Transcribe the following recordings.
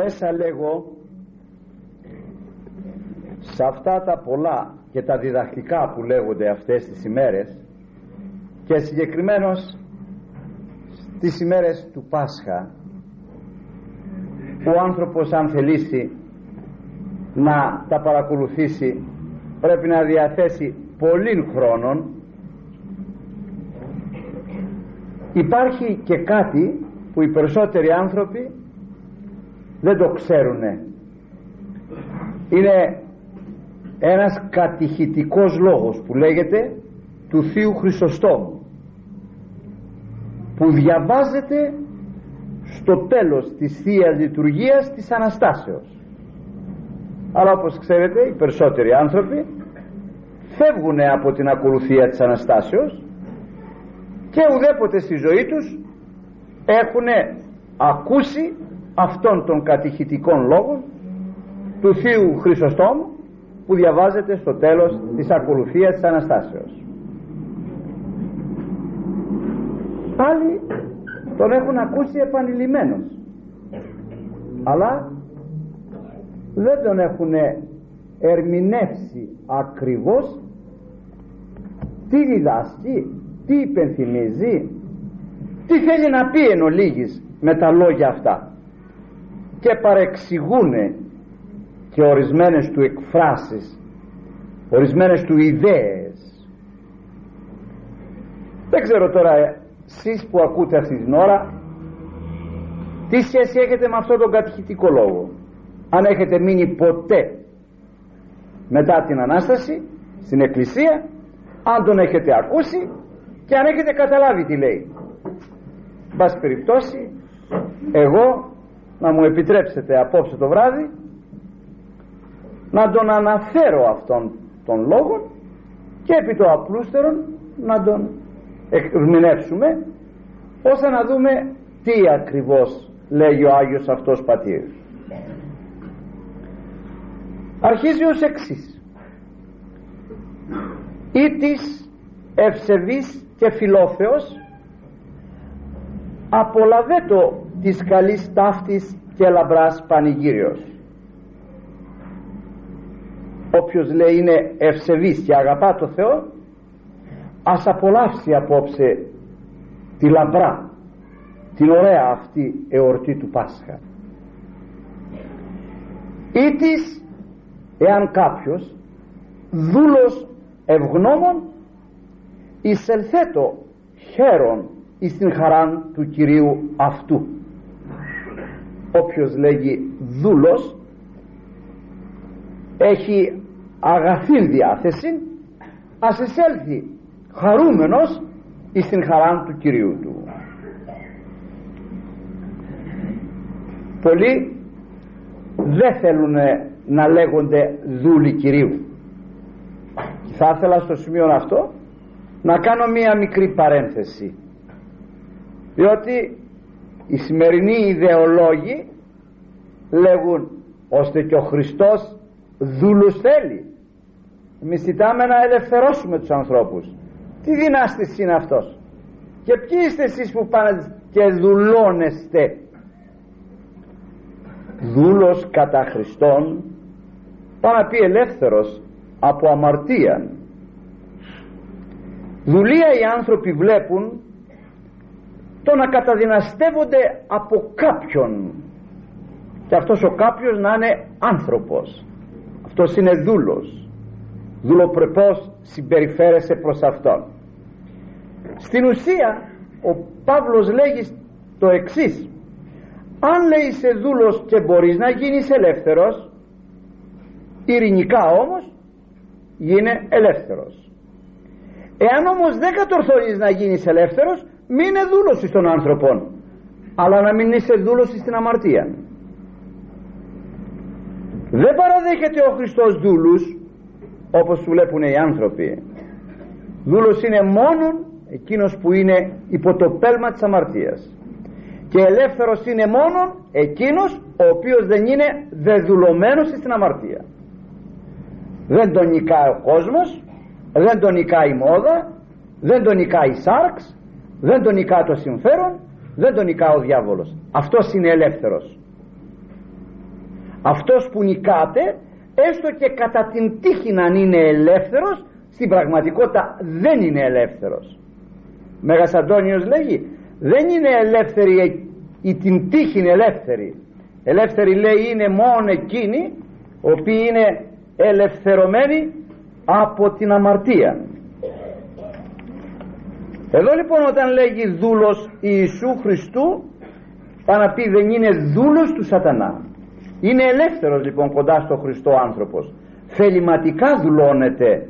μέσα λέγω σε αυτά τα πολλά και τα διδακτικά που λέγονται αυτές τις ημέρες και συγκεκριμένως στις ημέρες του Πάσχα ο άνθρωπος αν θελήσει να τα παρακολουθήσει πρέπει να διαθέσει πολλήν χρόνων υπάρχει και κάτι που οι περισσότεροι άνθρωποι δεν το ξέρουν είναι ένας κατηχητικός λόγος που λέγεται του Θείου Χρυσοστόμου που διαβάζεται στο τέλος της Θείας Λειτουργίας της Αναστάσεως. Αλλά όπως ξέρετε οι περισσότεροι άνθρωποι φεύγουν από την ακολουθία της Αναστάσεως και ουδέποτε στη ζωή τους έχουν ακούσει αυτόν τον κατηχητικών λόγων του Θείου Χρυσοστόμου που διαβάζεται στο τέλος της ακολουθίας της Αναστάσεως. Άλλοι τον έχουν ακούσει επανειλημμένος αλλά δεν τον έχουν ερμηνεύσει ακριβώς τι διδάσκει τι υπενθυμίζει τι θέλει να πει εν ολίγης με τα λόγια αυτά και παρεξηγούν και ορισμένες του εκφράσεις ορισμένες του ιδέες. Δεν ξέρω τώρα εσείς που ακούτε αυτή την ώρα τι σχέση έχετε με αυτόν τον κατηχητικό λόγο; Αν έχετε μείνει ποτέ μετά την Ανάσταση στην Εκκλησία αν τον έχετε ακούσει και αν έχετε καταλάβει τι λέει. Μπας περιπτώσει εγώ να μου επιτρέψετε απόψε το βράδυ να τον αναφέρω αυτόν τον λόγο και επί το απλούστερον να τον ερμηνεύσουμε ώστε να δούμε τι ακριβώς λέγει ο Άγιος αυτός πατήρ. Αρχίζει ως εξής. Ή της ευσεβής και φιλόθεος απολαβέτο της καλής ταύτης και λαμπράς πανηγύριος. Όποιος λέει είναι ευσεβής και αγαπά το Θεό ας απολαύσει απόψε τη λαμπρά την ωραία αυτή εορτή του Πάσχα. Ή της εάν κάποιος δούλος ευγνώμων εισελθέτω χαίρον εις την χαράν του Κυρίου αυτού όποιος λέγει δούλος έχει αγαθή διάθεση ας εισέλθει χαρούμενος εις την χαράν του Κυρίου του. Πολλοί δεν θέλουν να λέγονται δούλοι Κυρίου. Θα ήθελα στο σημείο αυτό να κάνω μία μικρή παρένθεση. Διότι οι σημερινοί ιδεολόγοι λέγουν ώστε και ο Χριστός δούλους θέλει. Εμείς ζητάμε να ελευθερώσουμε τους ανθρώπους. Τι δυνάστης είναι αυτός; Και ποιοι είστε εσείς που πάνε και δουλώνεστε; Δούλος κατά Χριστόν πάει να πει ελεύθερος από αμαρτία δουλεία οι άνθρωποι βλέπουν το να καταδυναστεύονται από κάποιον. Και αυτός ο κάποιος να είναι άνθρωπος. Αυτός είναι δούλος. Δουλοπρεπώς συμπεριφέρεσαι προς αυτόν. Στην ουσία ο Παύλος λέγει το εξής. Αν λέει είσαι δούλος και μπορείς να γίνεις ελεύθερος ειρηνικά όμως γίνε ελεύθερος. Εάν όμως δεν κατορθώνεις να γίνεις ελεύθερος μην είναι δούλος των άνθρωπων αλλά να μην είσαι δούλος στην αμαρτία. Δεν παραδέχεται ο Χριστός δούλους όπως του βλέπουν οι άνθρωποι. Δούλος είναι μόνο εκείνος που είναι υπό το πέλμα της αμαρτίας. Και ελεύθερος είναι μόνο εκείνος ο οποίος δεν είναι δεδουλωμένος στην αμαρτία. Δεν τον νικάει ο κόσμος δεν τον νικάει η μόδα δεν τον νικάει η σάρξ δεν τον νικά το συμφέρον δεν τον νικά ο διάβολος. Αυτός είναι ελεύθερος. Αυτός που νικάται έστω και κατά την τύχη να είναι ελεύθερος στην πραγματικότητα δεν είναι ελεύθερος. Μέγας Αντώνιος λέγει δεν είναι ελεύθερη η την τύχη είναι ελεύθερη. Ελεύθερη λέει είναι μόνο εκείνοι οι οποίοι είναι ελευθερωμένοι από την αμαρτία εδώ λοιπόν όταν λέγει δούλος Ιησού Χριστού πάει να πει δεν είναι δούλος του σατανά. Είναι ελεύθερος λοιπόν κοντά στο Χριστό άνθρωπος. Θεληματικά δουλώνεται.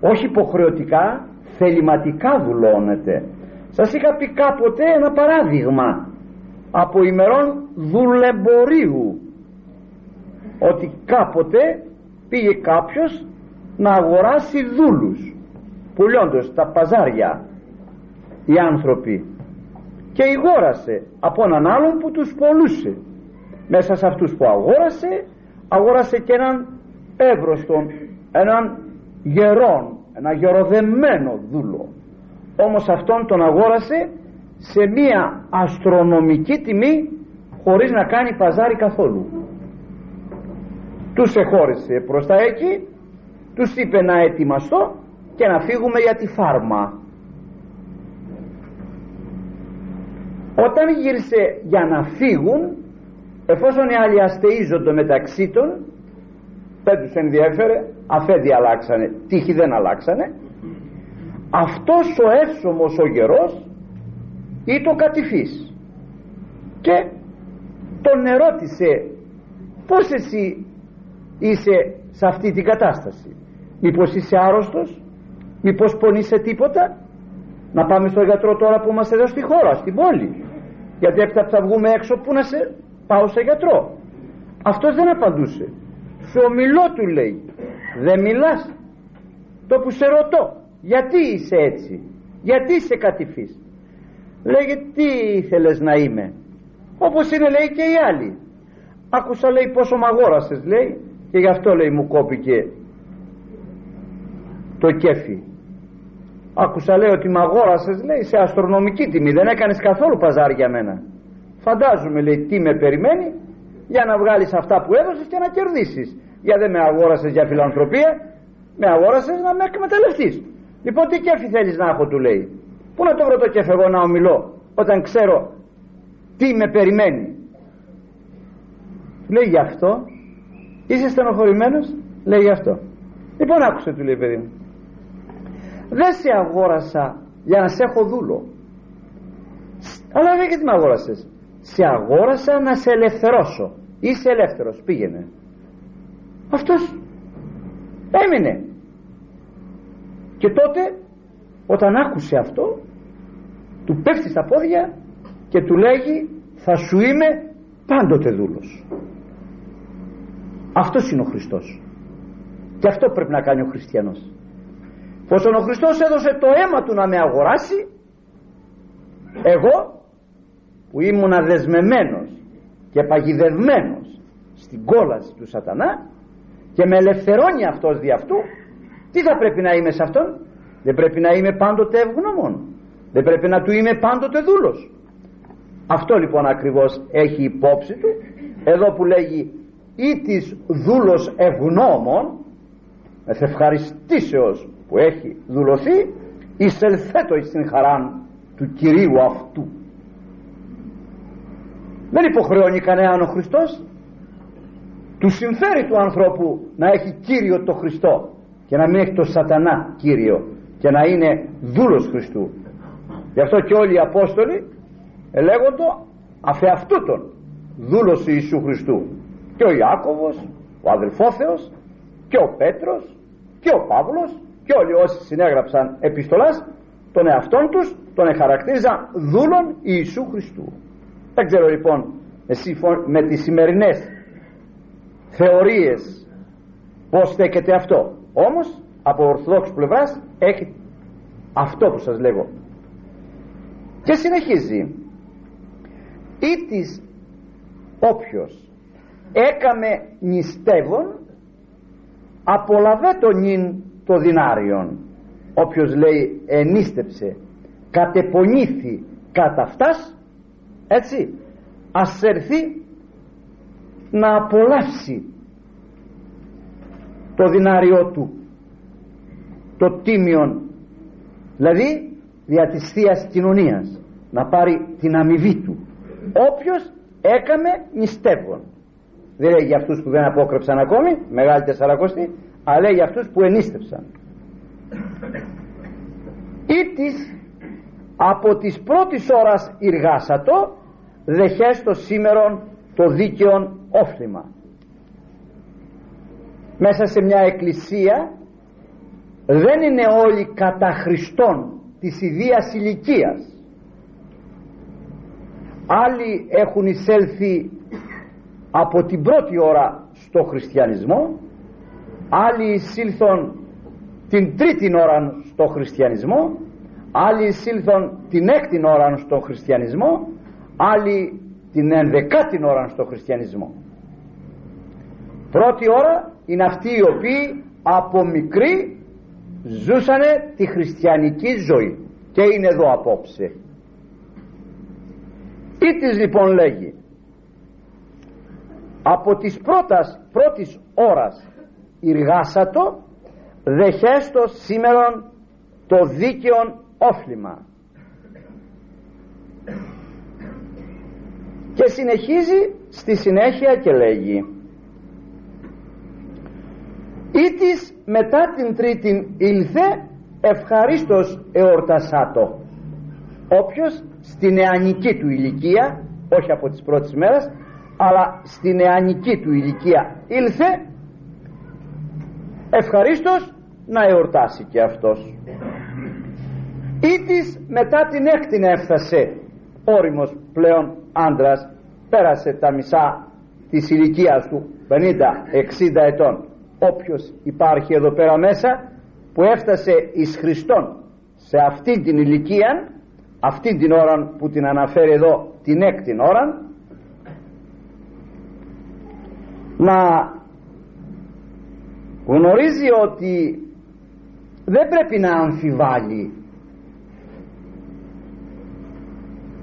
Όχι υποχρεωτικά θεληματικά δουλώνεται. Σας είχα πει κάποτε ένα παράδειγμα από ημερών δουλεμπορίου. Ότι κάποτε πήγε κάποιος να αγοράσει δούλους. Πουλώντας τα παζάρια οι άνθρωποι. Και ηγόρασε από έναν άλλον που τους πολλούσε μέσα σε αυτούς που αγόρασε αγόρασε και έναν εύρωστον έναν γερόν ένα γεροδεμένο δούλο. Όμως αυτόν τον αγόρασε σε μία αστρονομική τιμή χωρίς να κάνει παζάρι καθόλου. Τους εχώρισε προς τα εκεί τους είπε να ετοιμαστώ και να φύγουμε για τη φάρμα όταν γύρισε για να φύγουν εφόσον οι άλλοι αστείζονται μεταξύ των δεν τους ενδιέφερε αφέντη αλλάξανε τύχη δεν αλλάξανε αυτός ο εύσωμος ο γερός ή το κατηφής. Και τον ερώτησε πως εσύ είσαι σε αυτή την κατάσταση; Μήπως είσαι άρρωστος; Μήπως πονείσαι τίποτα; Να πάμε στο γιατρό τώρα που είμαστε εδώ στη χώρα στην πόλη γιατί έπειτα θα βγούμε έξω που να σε πάω σε γιατρό. Αυτός δεν απαντούσε. Σου ομιλώ του λέει. Δεν μιλάς. Το που σε ρωτώ γιατί είσαι έτσι; Γιατί είσαι κατηφής; Λέγε τι ήθελες να είμαι; Όπως είναι λέει και οι άλλοι. Άκουσα λέει πόσο μ' αγόρασες λέει και γι' αυτό λέει μου κόπηκε το κέφι άκουσα λέει ότι μ' αγόρασες λέει σε αστρονομική τιμή. Δεν έκανες καθόλου παζάρι για μένα. Φαντάζομαι λέει τι με περιμένει για να βγάλεις αυτά που έδωσες και να κερδίσεις. Για δεν με αγόρασες για φιλανθρωπία με αγόρασες να με εκμεταλλευτείς. Λοιπόν τι κέφι θέλεις να έχω του λέει. Πού να το βρω το κέφι εγώ να ομιλώ όταν ξέρω τι με περιμένει. Λέει γι' αυτό. Είσαι στενοχωρημένος; Λέει γι' αυτό λοιπόν άκουσε του λέει παιδί μου δεν σε αγόρασα για να σε έχω δούλο. Αλλά δεν γιατί με αγόρασες; Σε αγόρασα να σε ελευθερώσω. Είσαι ελεύθερος. Πήγαινε. Αυτός έμεινε. Και τότε όταν άκουσε αυτό του πέφτει στα πόδια και του λέγει θα σου είμαι πάντοτε δούλος αυτός είναι ο Χριστός. Και αυτό πρέπει να κάνει ο χριστιανός πως ο Χριστός έδωσε το αίμα του να με αγοράσει εγώ που ήμουνα δεσμεμένος και παγιδευμένος στην κόλαση του σατανά και με ελευθερώνει αυτός δι' αυτού τι θα πρέπει να είμαι σε αυτόν; Δεν πρέπει να είμαι πάντοτε ευγνώμων. Δεν πρέπει να του είμαι πάντοτε δούλος. Αυτό λοιπόν ακριβώς έχει υπόψη του. Εδώ που λέγει ή της δούλος ευγνώμων με ευχαριστήσεως που έχει δουλωθεί εισελθέτω εις την χαράν του Κυρίου αυτού. Δεν υποχρεώνει κανέναν ο Χριστός. Του συμφέρει του ανθρώπου να έχει Κύριο το Χριστό και να μην έχει το σατανά Κύριο και να είναι δούλος Χριστού. Γι' αυτό και όλοι οι Απόστολοι ελέγοντο αφεαυτούτον δούλος Ιησού Χριστού. Και ο Ιάκωβος ο αδελφόθεος και ο Πέτρος και ο Παύλος και όλοι όσοι συνέγραψαν επιστολάς τον εαυτόν τους τον εχαρακτήριζαν δούλων Ιησού Χριστού. Δεν ξέρω λοιπόν εσύ με τις σημερινές θεωρίες πως στέκεται αυτό. Όμως από ορθόδοξης πλευράς έχει αυτό που σας λέγω. Και συνεχίζει. Ή της όποιος έκαμε νηστεύον απολαβέ το νυν το δυνάριον όποιος λέει ενίστεψε κατεπονήθη κατά αυτάς έτσι ας έρθει να απολαύσει το δυνάριό του το τίμιον δηλαδή δια της Θείας Κοινωνίας να πάρει την αμοιβή του. Όποιος έκαμε νηστεύον. Δεν λέει για αυτούς που δεν απόκρεψαν ακόμη μεγάλη τεσσαρακοστή αλλά λέει για αυτούς που ενίστευσαν ή της από τις πρώτης ώρας εργάσατο δεχέστο σήμερον το δίκαιον όφλημα μέσα σε μια εκκλησία δεν είναι όλοι κατά Χριστόν της ιδίας ηλικίας. άλλοι έχουν εισέλθει από την πρώτη ώρα στο χριστιανισμό άλλοι εισήλθον την τρίτη ώρα στο χριστιανισμό άλλοι εισήλθον την έκτη ώρα στο χριστιανισμό άλλοι την ενδεκάτη ώρα στο χριστιανισμό. Πρώτη ώρα είναι αυτοί οι οποίοι από μικροί ζούσανε τη χριστιανική ζωή. Και είναι εδώ απόψε. Ήτης λοιπόν λέγει; Από τις πρώτας, πρώτης ώρας εργάσατο δεχέστο σήμερον το δίκαιον όφλημα. Και συνεχίζει στη συνέχεια και λέγει Ήτης μετά την τρίτη ήλθε ευχαρίστως εορτασάτο. Όποιος στην νεανική του ηλικία όχι από τις πρώτες μέρες αλλά στην νεανική του ηλικία ήλθε ευχαρίστως να εορτάσει και αυτός. Ήτης μετά την έκτη έφτασε. Όριμος πλέον άντρας πέρασε τα μισά της ηλικίας του 50-60 ετών. Όποιος υπάρχει εδώ πέρα μέσα που έφτασε εις Χριστόν σε αυτή την ηλικία αυτή την ώρα που την αναφέρει εδώ την έκτη ώρα να γνωρίζει ότι δεν πρέπει να αμφιβάλλει.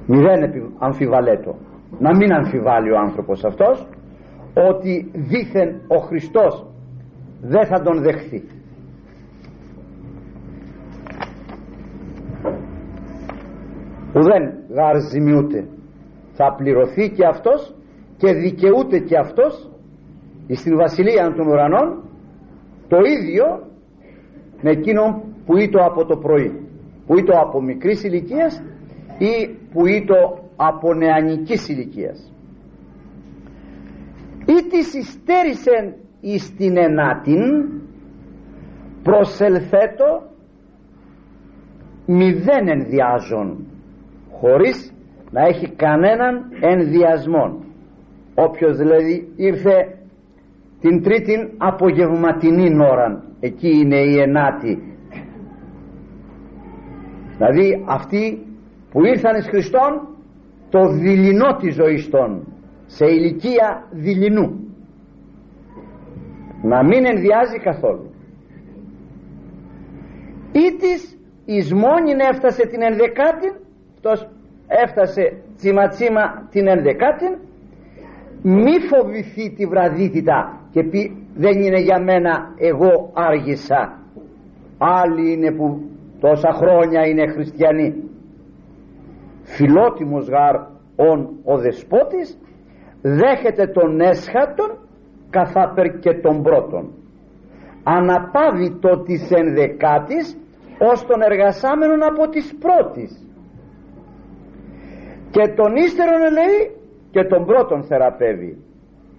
Μηδέν αμφιβαλέτο. Να μην αμφιβάλλει ο άνθρωπος αυτός ότι δήθεν ο Χριστός δεν θα τον δεχθεί. Ουδέν γαρζημιούται θα πληρωθεί και αυτός και δικαιούται και αυτός στην βασιλεία των ουρανών το ίδιο με εκείνον που ήτο από το πρωί που ήτο από μικρής ηλικίας ή που ήτο από νεανικής ηλικίας. Ή της συστέρισεν εις την ενάτην προσελθέτω μηδέν ενδιάζων χωρίς να έχει κανέναν ενδιασμόν. Όποιος δηλαδή ήρθε την τρίτη απογευματινή ώρα εκεί είναι η ενάτη. Δηλαδή αυτοί που ήρθαν εις Χριστόν το δειλινό της ζωής των σε ηλικία δειλινού. Να μην ενδιάζει καθόλου. Ή της εις μόνην έφτασε την ενδεκάτη αυτός έφτασε τσίμα τσίμα την ενδεκάτη μη φοβηθεί τη βραδύτητα και πει δεν είναι για μένα εγώ άργησα. Άλλοι είναι που τόσα χρόνια είναι χριστιανοί φιλότιμος γάρ ον ο δεσπότης δέχεται τον έσχατον καθάπερ και τον πρώτον. Αναπάβει το της ενδεκάτης ως τον εργασάμενον από της πρώτης. Και τον ύστερον λέει και τον πρώτον θεραπεύει.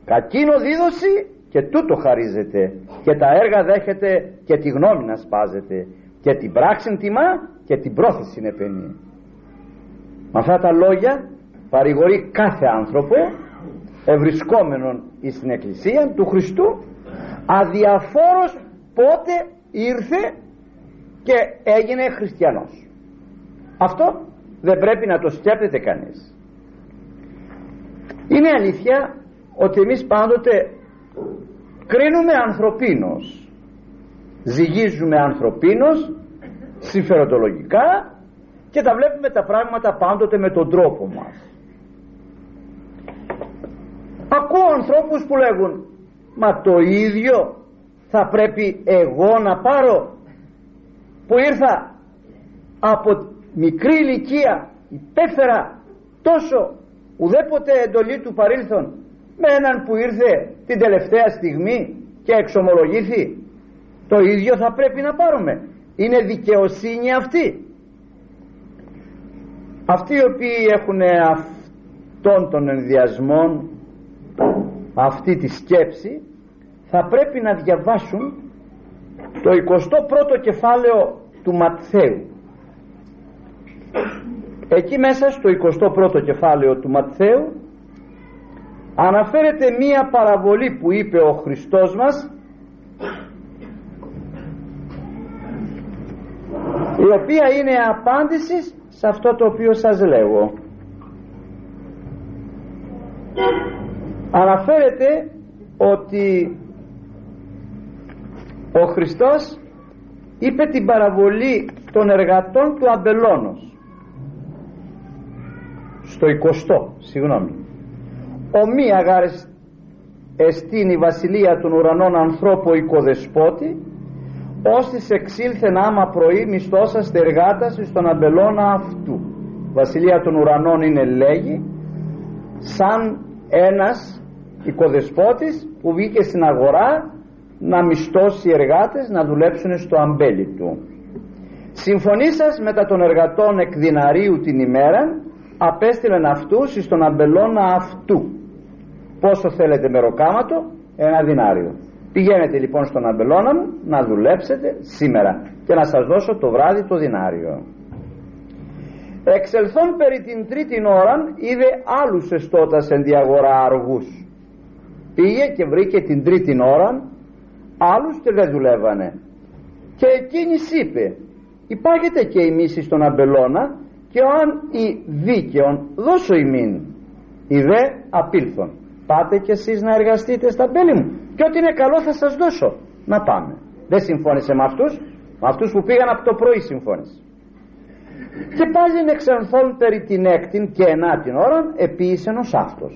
Κακίνο δίδωση και τούτο χαρίζεται. Και τα έργα δέχεται και τη γνώμη να σπάζεται. Και την πράξη τιμά και την πρόθεση επενεί. Με αυτά τα λόγια παρηγορεί κάθε άνθρωπο ευρισκόμενον στην εκκλησία του Χριστού αδιαφόρος πότε ήρθε και έγινε χριστιανός. Αυτό δεν πρέπει να το σκέφτεται κανείς. Είναι αλήθεια ότι εμείς πάντοτε κρίνουμε ανθρωπίνος. Ζυγίζουμε ανθρωπίνος συμφεροντολογικά και τα βλέπουμε τα πράγματα πάντοτε με τον τρόπο μας. Ακούω ανθρώπους που λέγουν μα το ίδιο θα πρέπει εγώ να πάρω που ήρθα από μικρή ηλικία υπέφερα τόσο ουδέποτε εντολή του παρήλθον με έναν που ήρθε την τελευταία στιγμή και εξομολογήθη το ίδιο θα πρέπει να πάρουμε. Είναι δικαιοσύνη αυτή. Αυτοί οι οποίοι έχουν αυτόν τον ενδιασμό αυτή τη σκέψη θα πρέπει να διαβάσουν το 21ο κεφάλαιο του Ματθαίου. Εκεί μέσα στο 21ο κεφάλαιο του Ματθαίου αναφέρεται μία παραβολή που είπε ο Χριστός μας η οποία είναι απάντηση σε αυτό το οποίο σας λέγω. Αναφέρεται ότι ο Χριστός είπε την παραβολή των εργατών του αμπελώνος. Στο 20 συγγνώμη ο μη αγάρες εστίν η βασιλεία των ουρανών ανθρώπου οικοδεσπότη ώστις εξήλθεν άμα πρωί μισθώσας εργάτας στον αμπελώνα αυτού. Βασιλεία των ουρανών είναι λέγει σαν ένας οικοδεσπότης που βγήκε στην αγορά να μισθώσει εργάτες να δουλέψουν στο αμπέλι του. Συμφωνήσας μετά των εργατών εκ διναρίου την ημέρα απέστειλεν αυτούς στον αμπελώνα αυτού πόσο θέλετε μεροκάματο ένα δινάριο. Πηγαίνετε λοιπόν στον αμπελώνα μου να δουλέψετε σήμερα και να σας δώσω το βράδυ το δινάριο. Εξελθών περί την τρίτη ώρα είδε άλλους εστώτας εν διαγορά αργούς. Πήγε και βρήκε την τρίτη ώρα άλλους και δεν δουλεύανε. Και εκείνης είπε υπάρχετε και η μίση στον αμπελώνα και αν η δίκαιον δώσω ημίν οι δε απήλθον πάτε κι εσείς να εργαστείτε στα μπέλη μου. Και ό,τι είναι καλό θα σας δώσω. Να πάμε. Δεν συμφώνησε με αυτούς. Με αυτούς που πήγαν από το πρωί συμφώνησε. Και πάλι εξανθών περί την έκτην και ενάτην ώρα επίησε ενός αυτός.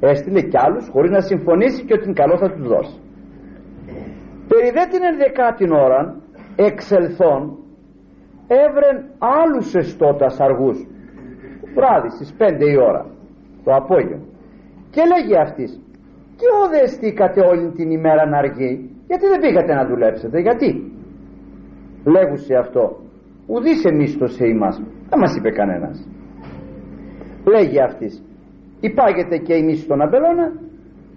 Έστειλε κι άλλους χωρίς να συμφωνήσει και ότι είναι καλό θα τους δώσει. Περί δε την ενδεκάτην ώρα εξελθών έβρεν άλλους εστώτας αργούς. Βράδυ στις 5 η ώρα το απόγευμα και λέγει αυτής και οδεστήκατε όλη την ημέρα να αργεί γιατί δεν πήγατε να δουλέψετε γιατί; Λέγουσε αυτό ουδής εμίστοσε ημάς δεν μας είπε κανένας λέγει αυτής υπάγεται και η μίση στον αμπελώνα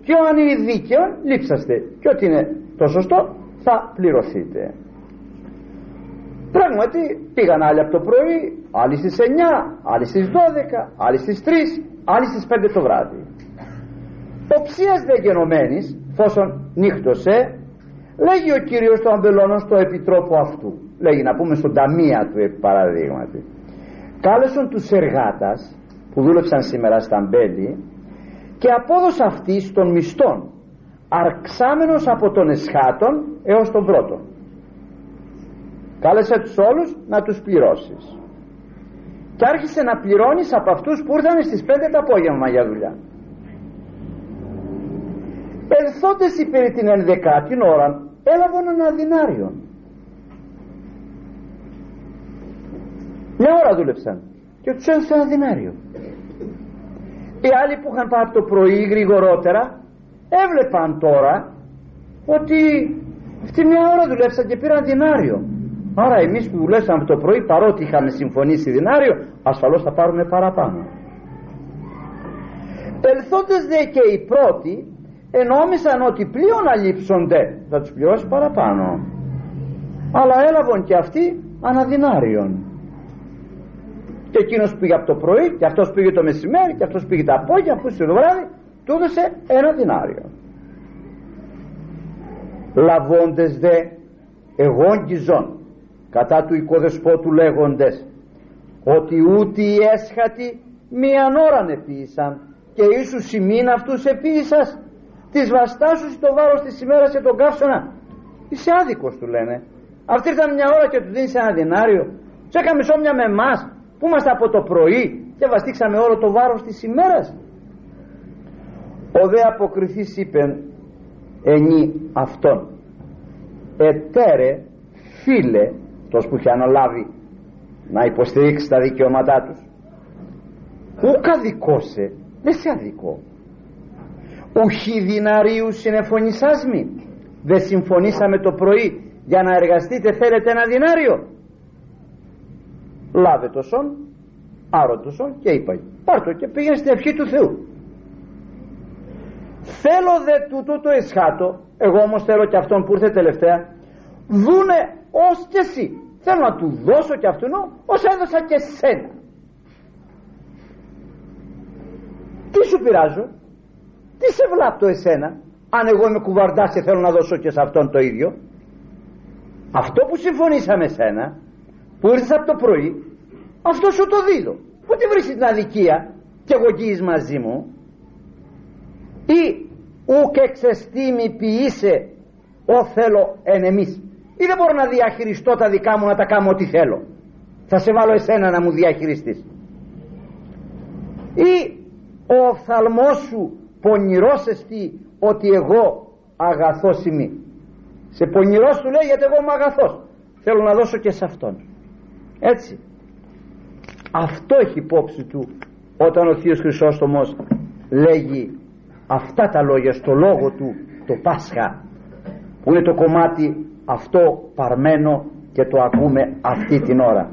και αν είναι δίκαιο λείψαστε και ό,τι είναι το σωστό θα πληρωθείτε πράγματι πήγαν άλλοι από το πρωί άλλοι στις 9 άλλοι στις 12 άλλοι στις 3 άλλοι στις 5 το βράδυ οψίας δε γενομένης φόσον νύχτωσε λέγει ο Κύριος του αμπελώνων στο επιτρόπο αυτού. Λέγει να πούμε στον ταμεία του επί παραδείγματι. Κάλεσον τους εργάτας που δούλεψαν σήμερα στα μπέλη και απόδοσε αυτή των μισθών αρξάμενος από τον εσχάτων έως τον πρώτον. Κάλεσε τους όλους να τους πληρώσεις. Και άρχισε να πληρώνεις από αυτούς που ήρθαν στις 5 το απόγευμα για δουλειά ελθόντες υπέρ την ενδεκάτη ώρα έλαβαν ένα δινάριο. Μια ώρα δούλεψαν και τους έδωσε ένα δινάριο. Οι άλλοι που είχαν πάει το πρωί γρηγορότερα έβλεπαν τώρα ότι αυτή μια ώρα δουλέψαν και πήραν δινάριο. Άρα εμείς που δουλέψαμε το πρωί παρότι είχαμε συμφωνήσει δινάριο ασφαλώς θα πάρουμε παραπάνω. Ελθόντες δε και οι πρώτοι ενόμισαν ότι πλέον αλείψονται. Θα τους πληρώσει παραπάνω. Αλλά έλαβαν και αυτοί αναδινάριον και εκείνος πήγε από το πρωί και αυτός πήγε το μεσημέρι και αυτός πήγε το απόγευμα αυτός το βράδυ του έδωσε ένα δινάριο λαβώντες δε εγόγγιζον κατά του οικοδεσπότου λέγοντες ότι ούτε οι έσχατοι μίαν ώραν επίησαν και ίσου σημείν αυτούς επίησας της βαστάσου το βάρος της ημέρας και τον καύσωνα. Είσαι άδικος του λένε. Αυτή ήρθαν μια ώρα και του δίνεις ένα δινάριο. Σε έκαμε σώμια με εμάς που είμαστε από το πρωί και βαστίξαμε όλο το βάρος της ημέρας. Ο δε αποκριθής είπε ενή αυτόν. Ετέρε φίλε τόσο που είχε αναλάβει να υποστηρίξεις τα δικαιώματά τους ουκ αδικώσε δεν σε αδικό ουχή δυναρίου συνεφωνησάς μη δεν συμφωνήσαμε το πρωί για να εργαστείτε θέλετε ένα δινάριο. Λάβε το σον άρω το σον και είπα πάρ το και πήγαινε στην ευχή του Θεού. Θέλω δε τούτο το εσχάτο εγώ όμως θέλω και αυτόν που ήρθε τελευταία δούνε ως και εσύ. Θέλω να του δώσω και αυτόν ως έδωσα και σένα τι σου πειράζω; Τι σε βλάπτω εσένα αν εγώ είμαι κουβαρντάς και θέλω να δώσω και σε αυτόν το ίδιο; Αυτό που συμφωνήσαμε σένα που ήρθες από το πρωί αυτό σου το δίδω. Πού τη βρίσκεις την αδικία και εγώ μαζί μου; Ή ουκ εξεστήμη ποιήσε ο θέλω εν εμείς. Ή δεν μπορώ να διαχειριστώ τα δικά μου να τα κάνω ό,τι θέλω. Θα σε βάλω εσένα να μου διαχειριστείς. Ή ο οφθαλμός σου πονηρός ότι εγώ αγαθός είμαι. Σε πονηρός του λέει γιατί εγώ είμαι αγαθός. Θέλω να δώσω και σε αυτόν. Έτσι. Αυτό έχει υπόψη του όταν ο Θείος Χρυσόστομος λέγει αυτά τα λόγια στο λόγο του το Πάσχα που είναι το κομμάτι αυτό παρμένο και το ακούμε αυτή την ώρα.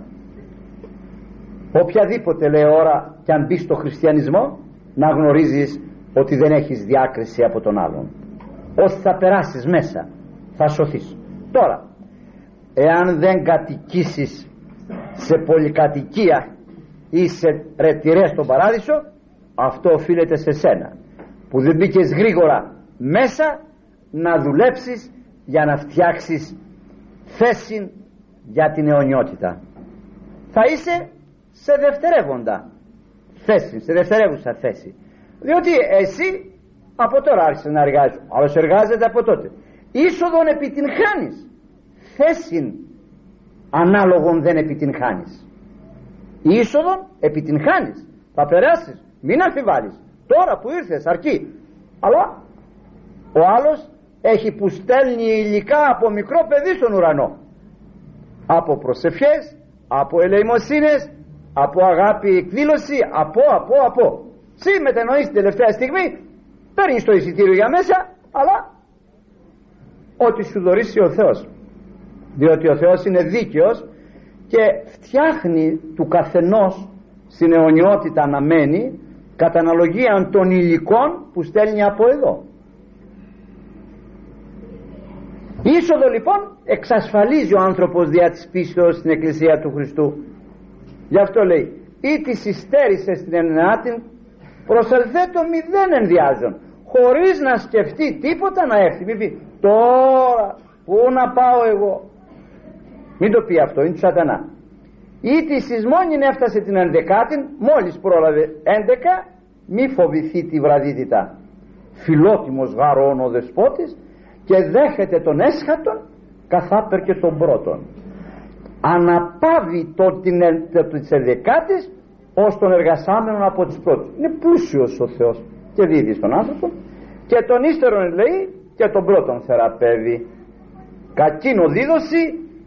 Οποιαδήποτε λέει ώρα και αν μπει στο χριστιανισμό να γνωρίζεις ότι δεν έχεις διάκριση από τον άλλον. Ώστε θα περάσεις μέσα θα σωθείς. Τώρα εάν δεν κατοικήσεις σε πολυκατοικία ή σε ρετυρές στον παράδεισο αυτό οφείλεται σε σένα που δεν μπήκες γρήγορα μέσα να δουλέψεις για να φτιάξεις θέση για την αιωνιότητα. Θα είσαι σε δευτερεύοντα θέση, σε δευτερεύουσα θέση διότι εσύ από τώρα άρχισε να εργάζεσαι. Άλλος εργάζεται από τότε. Είσοδον επιτυγχάνεις. Θέση ανάλογον δεν επιτυγχάνεις. Είσοδον επιτυγχάνεις. Θα περάσεις. Μην αμφιβάλλεις τώρα που ήρθες αρκεί. Αλλά ο άλλος έχει που στέλνει υλικά από μικρό παιδί στον ουρανό. Από προσευχές από ελεημοσύνες από αγάπη εκδήλωση από από από Συ μετανοείς την τελευταία στιγμή παίρνεις το εισιτήριο για μέσα αλλά ό,τι σου δωρήσει ο Θεός. Διότι ο Θεός είναι δίκαιος και φτιάχνει του καθενός στην αιωνιότητα να μένει κατά αναλογία των υλικών που στέλνει από εδώ. Είσοδο λοιπόν εξασφαλίζει ο άνθρωπος δια της πίστεως στην Εκκλησία του Χριστού. Γι' αυτό λέει ή τη συστέρισε στην εννεάτην προσελθέτω μηδέν ενδιάζων χωρίς να σκεφτεί τίποτα να έρθει. Μην πει τώρα πού να πάω εγώ; Μην το πει αυτό είναι του σατανά. Ή τη σεισμόνιν έφτασε την ενδεκάτην μόλις πρόλαβε έντεκα μη φοβηθεί τη βραδύτητα. Φιλότιμος γάρον ο δεσπότης και δέχεται τον έσχατον καθάπερ και τον πρώτον. Αναπάβει το, την, της ενδεκάτης ως τον εργασάμενο από τις πρώτες. Είναι πλούσιος ο Θεός και δίδει στον άνθρωπο και τον ύστερον λέει και τον πρώτον θεραπεύει. Κακίνο δίδωση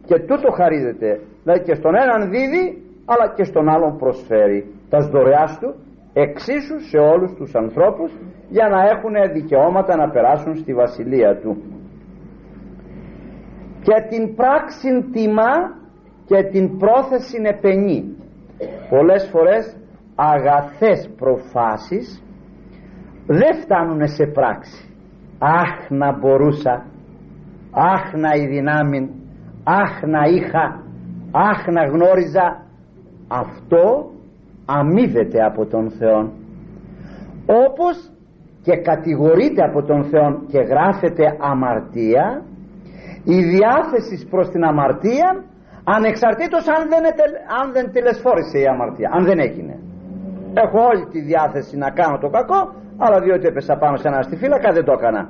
και τούτο χαρίζεται. Δηλαδή και στον έναν δίδει αλλά και στον άλλον προσφέρει. Τα δωρεάς του εξίσου σε όλους τους ανθρώπους για να έχουν δικαιώματα να περάσουν στη βασιλεία του. Και την πράξη τιμά και την πρόθεση επενεί πολλές φορές αγαθές προφάσεις δεν φτάνουν σε πράξη. Αχ να μπορούσα. Αχ να η δυνάμει αχ να είχα. Αχ να γνώριζα. Αυτό αμείβεται από τον Θεό όπως και κατηγορείται από τον Θεό και γράφεται αμαρτία η διάθεσης προς την αμαρτία ανεξαρτήτως αν δεν, αν δεν τελεσφόρησε η αμαρτία αν δεν έγινε. Έχω όλη τη διάθεση να κάνω το κακό αλλά διότι έπεσα πάνω σε ένα στη φύλακα δεν το έκανα.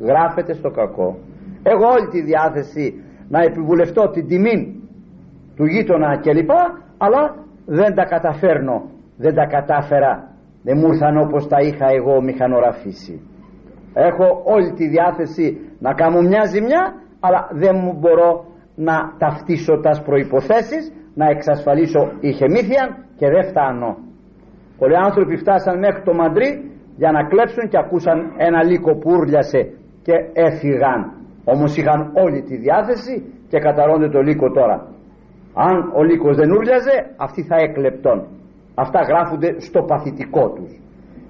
Γράφεται στο κακό. Έχω όλη τη διάθεση να επιβουλευτώ την τιμή του γείτονα κλπ αλλά δεν τα καταφέρνω. Δεν τα κατάφερα. Δεν μου ήρθαν όπως τα είχα εγώ μηχανογραφήσει. Έχω όλη τη διάθεση να κάνω μια ζημιά αλλά δεν μου μπορώ να ταυτίσω τας προϋποθέσεις να εξασφαλίσω ηχεμήθεια και δεν φτάνω. Πολλοί άνθρωποι φτάσαν μέχρι το Μαντρί για να κλέψουν και ακούσαν ένα λύκο που ούρλιασε και έφυγαν. Όμως είχαν όλη τη διάθεση και καταρώνται το λύκο τώρα. Αν ο λύκος δεν ούρλιαζε αυτοί θα έκλεπτον αυτά γράφονται στο παθητικό τους.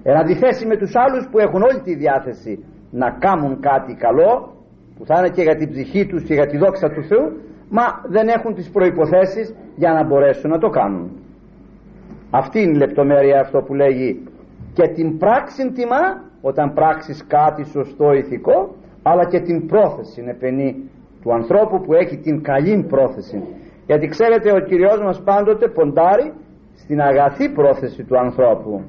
Εν αντιθέσει με τους άλλους που έχουν όλη τη διάθεση να κάνουν κάτι καλό που θα είναι και για την ψυχή τους και για τη δόξα του Θεού μα δεν έχουν τις προϋποθέσεις για να μπορέσουν να το κάνουν. Αυτή είναι η λεπτομέρεια αυτό που λέγει και την πράξη τιμά όταν πράξεις κάτι σωστό ηθικό αλλά και την πρόθεση είναι παινή του ανθρώπου που έχει την καλή πρόθεση. Γιατί ξέρετε ο Κυριός μας πάντοτε ποντάρει στην αγαθή πρόθεση του ανθρώπου.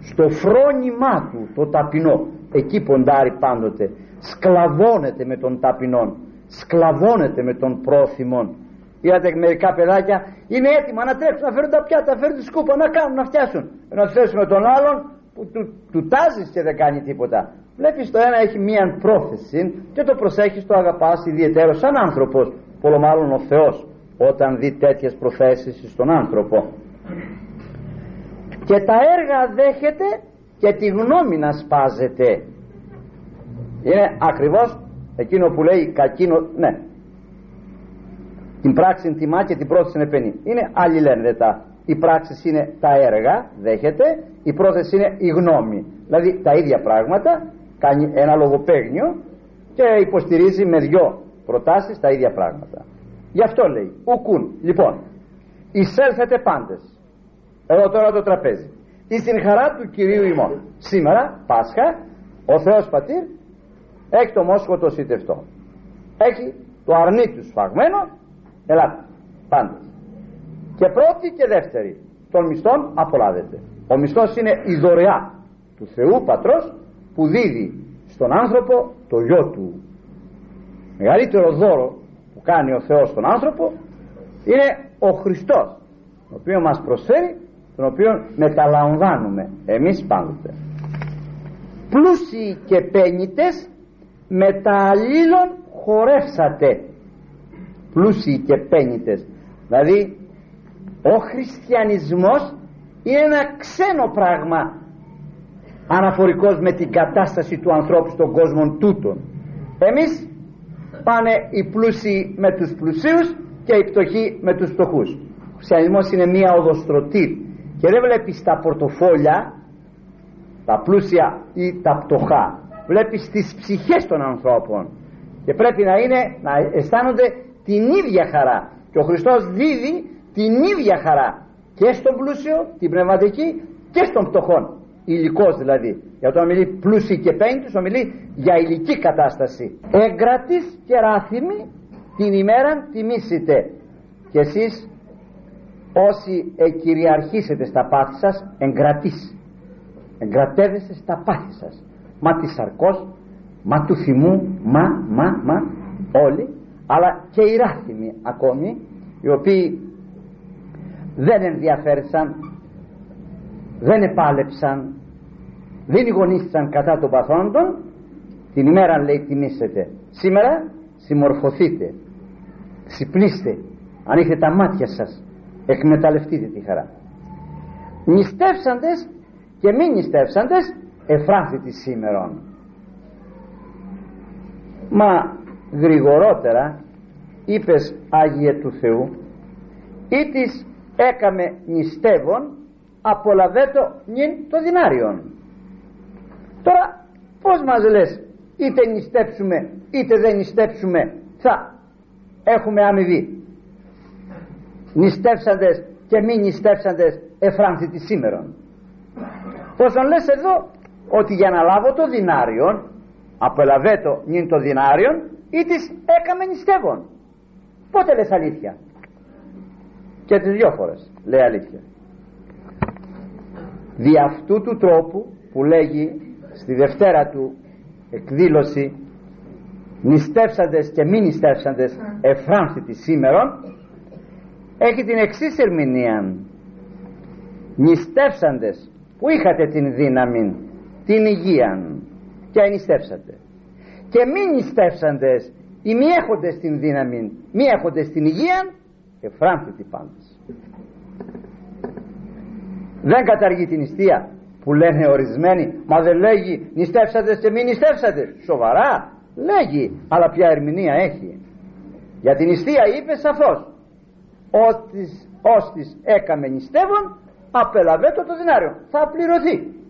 Στο φρόνημά του το ταπεινό. Εκεί ποντάρει πάντοτε σκλαβώνεται με τον ταπεινόν. Σκλαβώνεται με τον πρόθυμον. Είδατε μερικά παιδάκια είναι έτοιμα να τρέξουν να φέρουν τα πιάτα να φέρουν τη σκούπα να κάνουν να φτιάσουν να θέσουμε τον άλλον που του, του τάζεις και δεν κάνει τίποτα. Βλέπεις το ένα έχει μία πρόθεση και το προσέχεις το αγαπάς ιδιαίτερο σαν άνθρωπος. Πολλο μάλλον ο Θεός όταν δει τέτοιες προθέσεις στον άνθρωπο. Και τα έργα δέχεται και τη γνώμη να σπάζεται είναι ακριβώς εκείνο που λέει κακίνο ναι. Την πράξη τιμά και την πρόθεση είναι παινή είναι αλληλένδετα η πράξη είναι τα έργα δέχεται. Η πρόθεση είναι η γνώμη. Δηλαδή τα ίδια πράγματα κάνει ένα λογοπαίγνιο και υποστηρίζει με δυο προτάσεις τα ίδια πράγματα. Γι' αυτό λέει ουκούν. Λοιπόν εισέλθετε πάντες. Εδώ τώρα το τραπέζι. Ή στην χαρά του Κυρίου ημών. Σήμερα Πάσχα ο Θεός Πατήρ έχει το μόσχο το σιτευτό. Έχει το αρνί τους σφαγμένο ελάτε πάντες και πρώτη και δεύτερη των μισθών απολάβετε ο μισθός είναι η δωρεά του Θεού Πατρός που δίδει στον άνθρωπο το γιο του. Μεγαλύτερο δώρο που κάνει ο Θεός στον άνθρωπο είναι ο Χριστός ο οποίος μας προσφέρει τον οποίο μεταλαμβάνουμε εμείς πάντοτε. Πλούσιοι και πένιτες μεταλλήλων χορεύσατε. Πλούσιοι και πένιτες. Δηλαδή ο χριστιανισμός είναι ένα ξένο πράγμα. Αναφορικός με την κατάσταση του ανθρώπου στον κόσμο τούτον. Εμείς πάνε οι πλούσιοι με τους πλουσίους και οι φτωχοί με τους φτωχούς. Ο χριστιανισμός είναι μια οδοστρωτή. Και δεν βλέπεις τα πορτοφόλια τα πλούσια ή τα πτωχά βλέπεις τις ψυχές των ανθρώπων. Και πρέπει να είναι να αισθάνονται την ίδια χαρά. Και ο Χριστός δίδει την ίδια χαρά και στον πλούσιο την πνευματική και στον φτωχόν. Υλικός δηλαδή. Για όταν μιλεί πλούσιοι και πέμπτους ομιλεί για υλική κατάσταση. Εγκρατής και ράθυμη την ημέρα τιμήσετε. Και εσείς όσοι εκυριαρχήσετε στα πάθη σας εγκρατείς. Εγκρατεύεστε στα πάθη σας μα της σαρκός μα του θυμού μα μα μα όλοι. Αλλά και οι ράθυμοι ακόμη οι οποίοι δεν ενδιαφέρθησαν δεν επάλεψαν δεν γονίστησαν κατά των παθόντων την ημέρα λέει τιμήσετε. Σήμερα συμμορφωθείτε ξυπνήστε ανοίξτε τα μάτια σας εκμεταλλευτείτε τη χαρά. Νηστεύσαντες και μη νηστεύσαντες εφράθητη σήμερον. Μα γρηγορότερα είπες Άγιε του Θεού ή της έκαμε νηστεύον απολαβέτο νυν το δυνάριον τώρα πως μας λες είτε νηστέψουμε είτε δεν νηστέψουμε θα έχουμε αμοιβή. Νηστεύσαντες και μη νηστεύσαντες εφράνθητη σήμερον. Πόσον λες εδώ ότι για να λάβω το δυνάριον απολαβέτο νυν το δυνάριον ή της έκαμε νηστεύον. Πότε λες αλήθεια; Και τις δυο φορές λέει αλήθεια. Δι' αυτού του τρόπου που λέγει στη δευτέρα του εκδήλωση νηστεύσαντες και μη νηστεύσαντες εφράνθητη σήμερον έχει την εξής ερμηνεία. Νηστεύσαντες που είχατε την δύναμη την υγεία και ανιστεύσατε και μην νηστεύσαντες οι μη έχοντες την δύναμη μη έχοντες την υγεία εφράνθητη πάντως δεν καταργεί την νηστεία που λένε ορισμένοι μα δεν λέγει νηστεύσατε και μην νηστεύσατε σοβαρά λέγει αλλά ποια ερμηνεία έχει. Για την νηστεία είπε σαφώς ως της έκαμε νηστεύον απελαβέτω το δυνάριο θα πληρωθεί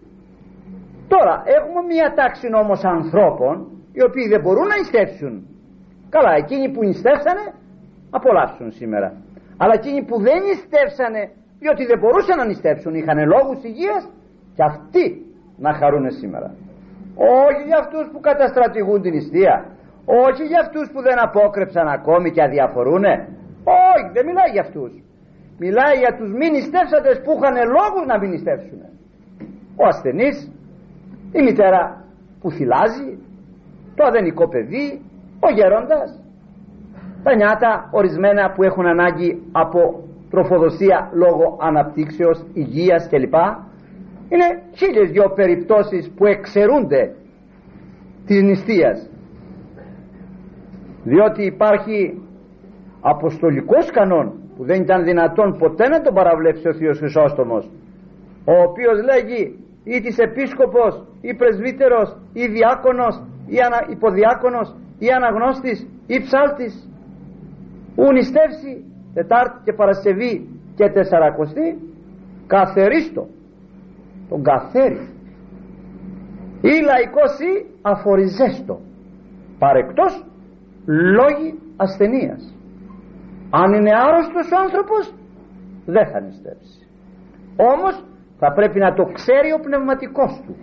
τώρα έχουμε μια τάξη όμως ανθρώπων οι οποίοι δεν μπορούν να νηστεύσουν καλά εκείνοι που νηστεύσανε απολαύσουν σήμερα. Αλλά εκείνοι που δεν νηστεύσανε διότι δεν μπορούσαν να νηστεύσουν είχαν λόγους υγείας και αυτοί να χαρούν σήμερα. Όχι για αυτούς που καταστρατηγούν την νηστεία. Όχι για αυτούς που δεν απόκρεψαν ακόμη και αδιαφορούνε. Όχι δεν μιλάει για αυτούς. Μιλάει για τους μη νηστεύσαντες που είχαν λόγους να μην νηστεύσουν ο ασθενής η μητέρα που θυλάζει το αδενικό παιδί ο γέροντας τα νιάτα ορισμένα που έχουν ανάγκη από τροφοδοσία λόγω αναπτύξεως, υγείας κλπ. Είναι χίλιες δυο περιπτώσεις που εξαιρούνται της νηστείας. Διότι υπάρχει αποστολικός κανόν που δεν ήταν δυνατόν ποτέ να τον παραβλέψει ο Θείος Χρυσόστομος ο οποίος λέγει ή της επίσκοπος ή πρεσβύτερος ή διάκονος ή ανα, υποδιάκονος ή αναγνώστης ή ψάλτης. Ου νηστεύσει Τετάρτη και Παρασκευή και Τεσσαρακοστή καθερίστο. Τον καθέρι. Ή λαϊκός ή αφοριζέστο. Παρεκτός λόγοι ασθενείας. Αν είναι άρρωστος ο άνθρωπος δεν θα νηστεύσει. Όμως θα πρέπει να το ξέρει ο πνευματικός του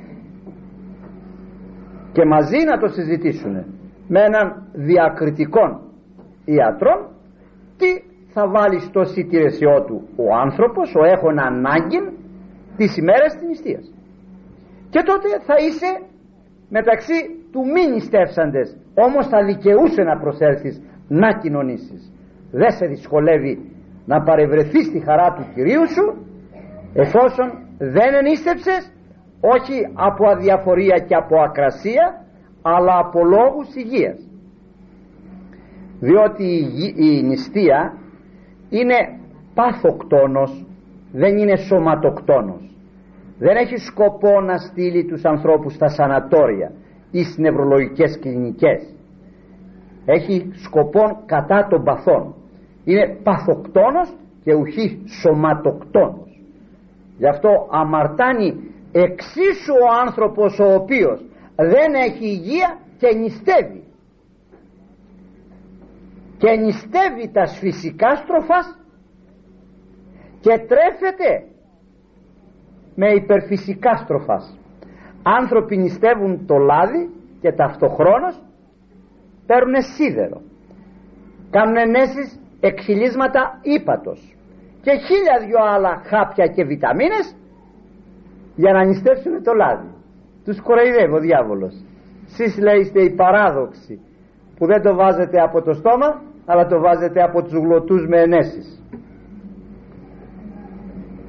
και μαζί να το συζητήσουν με έναν διακριτικό ιατρό τι θα βάλει στο σιτηρεσιό του ο άνθρωπος, ο έχων ανάγκη τις ημέρες της νηστείας. Και τότε θα είσαι μεταξύ του μη νηστεύσαντες, όμως θα δικαιούσε να προσέλθεις να κοινωνήσεις. Δεν σε δυσκολεύει να παρευρεθείς στη χαρά του Κυρίου σου, εφόσον δεν ενίστεψες, όχι από αδιαφορία και από ακρασία, αλλά από λόγους υγείας. Διότι η νηστεία είναι πάθοκτόνος δεν είναι σωματοκτόνος. Δεν έχει σκοπό να στείλει τους ανθρώπους στα σανατόρια ή στις νευρολογικές κλινικές. Έχει σκοπό κατά των παθών είναι παθοκτόνος και ουχή σωματοκτόνος γι' αυτό αμαρτάνει εξίσου ο άνθρωπος ο οποίος δεν έχει υγεία και νηστεύει. Και νηστεύει τα φυσικά στροφάς και τρέφεται με υπερφυσικά στροφάς. Άνθρωποι νηστεύουν το λάδι και ταυτοχρόνως παίρνουν σίδερο. Κάνουν ενέσεις εκχυλίσματα ύπατος και χίλια δυο άλλα χάπια και βιταμίνες για να νηστεύσουν το λάδι. Τους κοροϊδεύει ο διάβολος. Σεις λέει είστε οι παράδοξοι που δεν το βάζετε από το στόμα αλλά το βάζετε από τους γλωτούς με ενέσεις.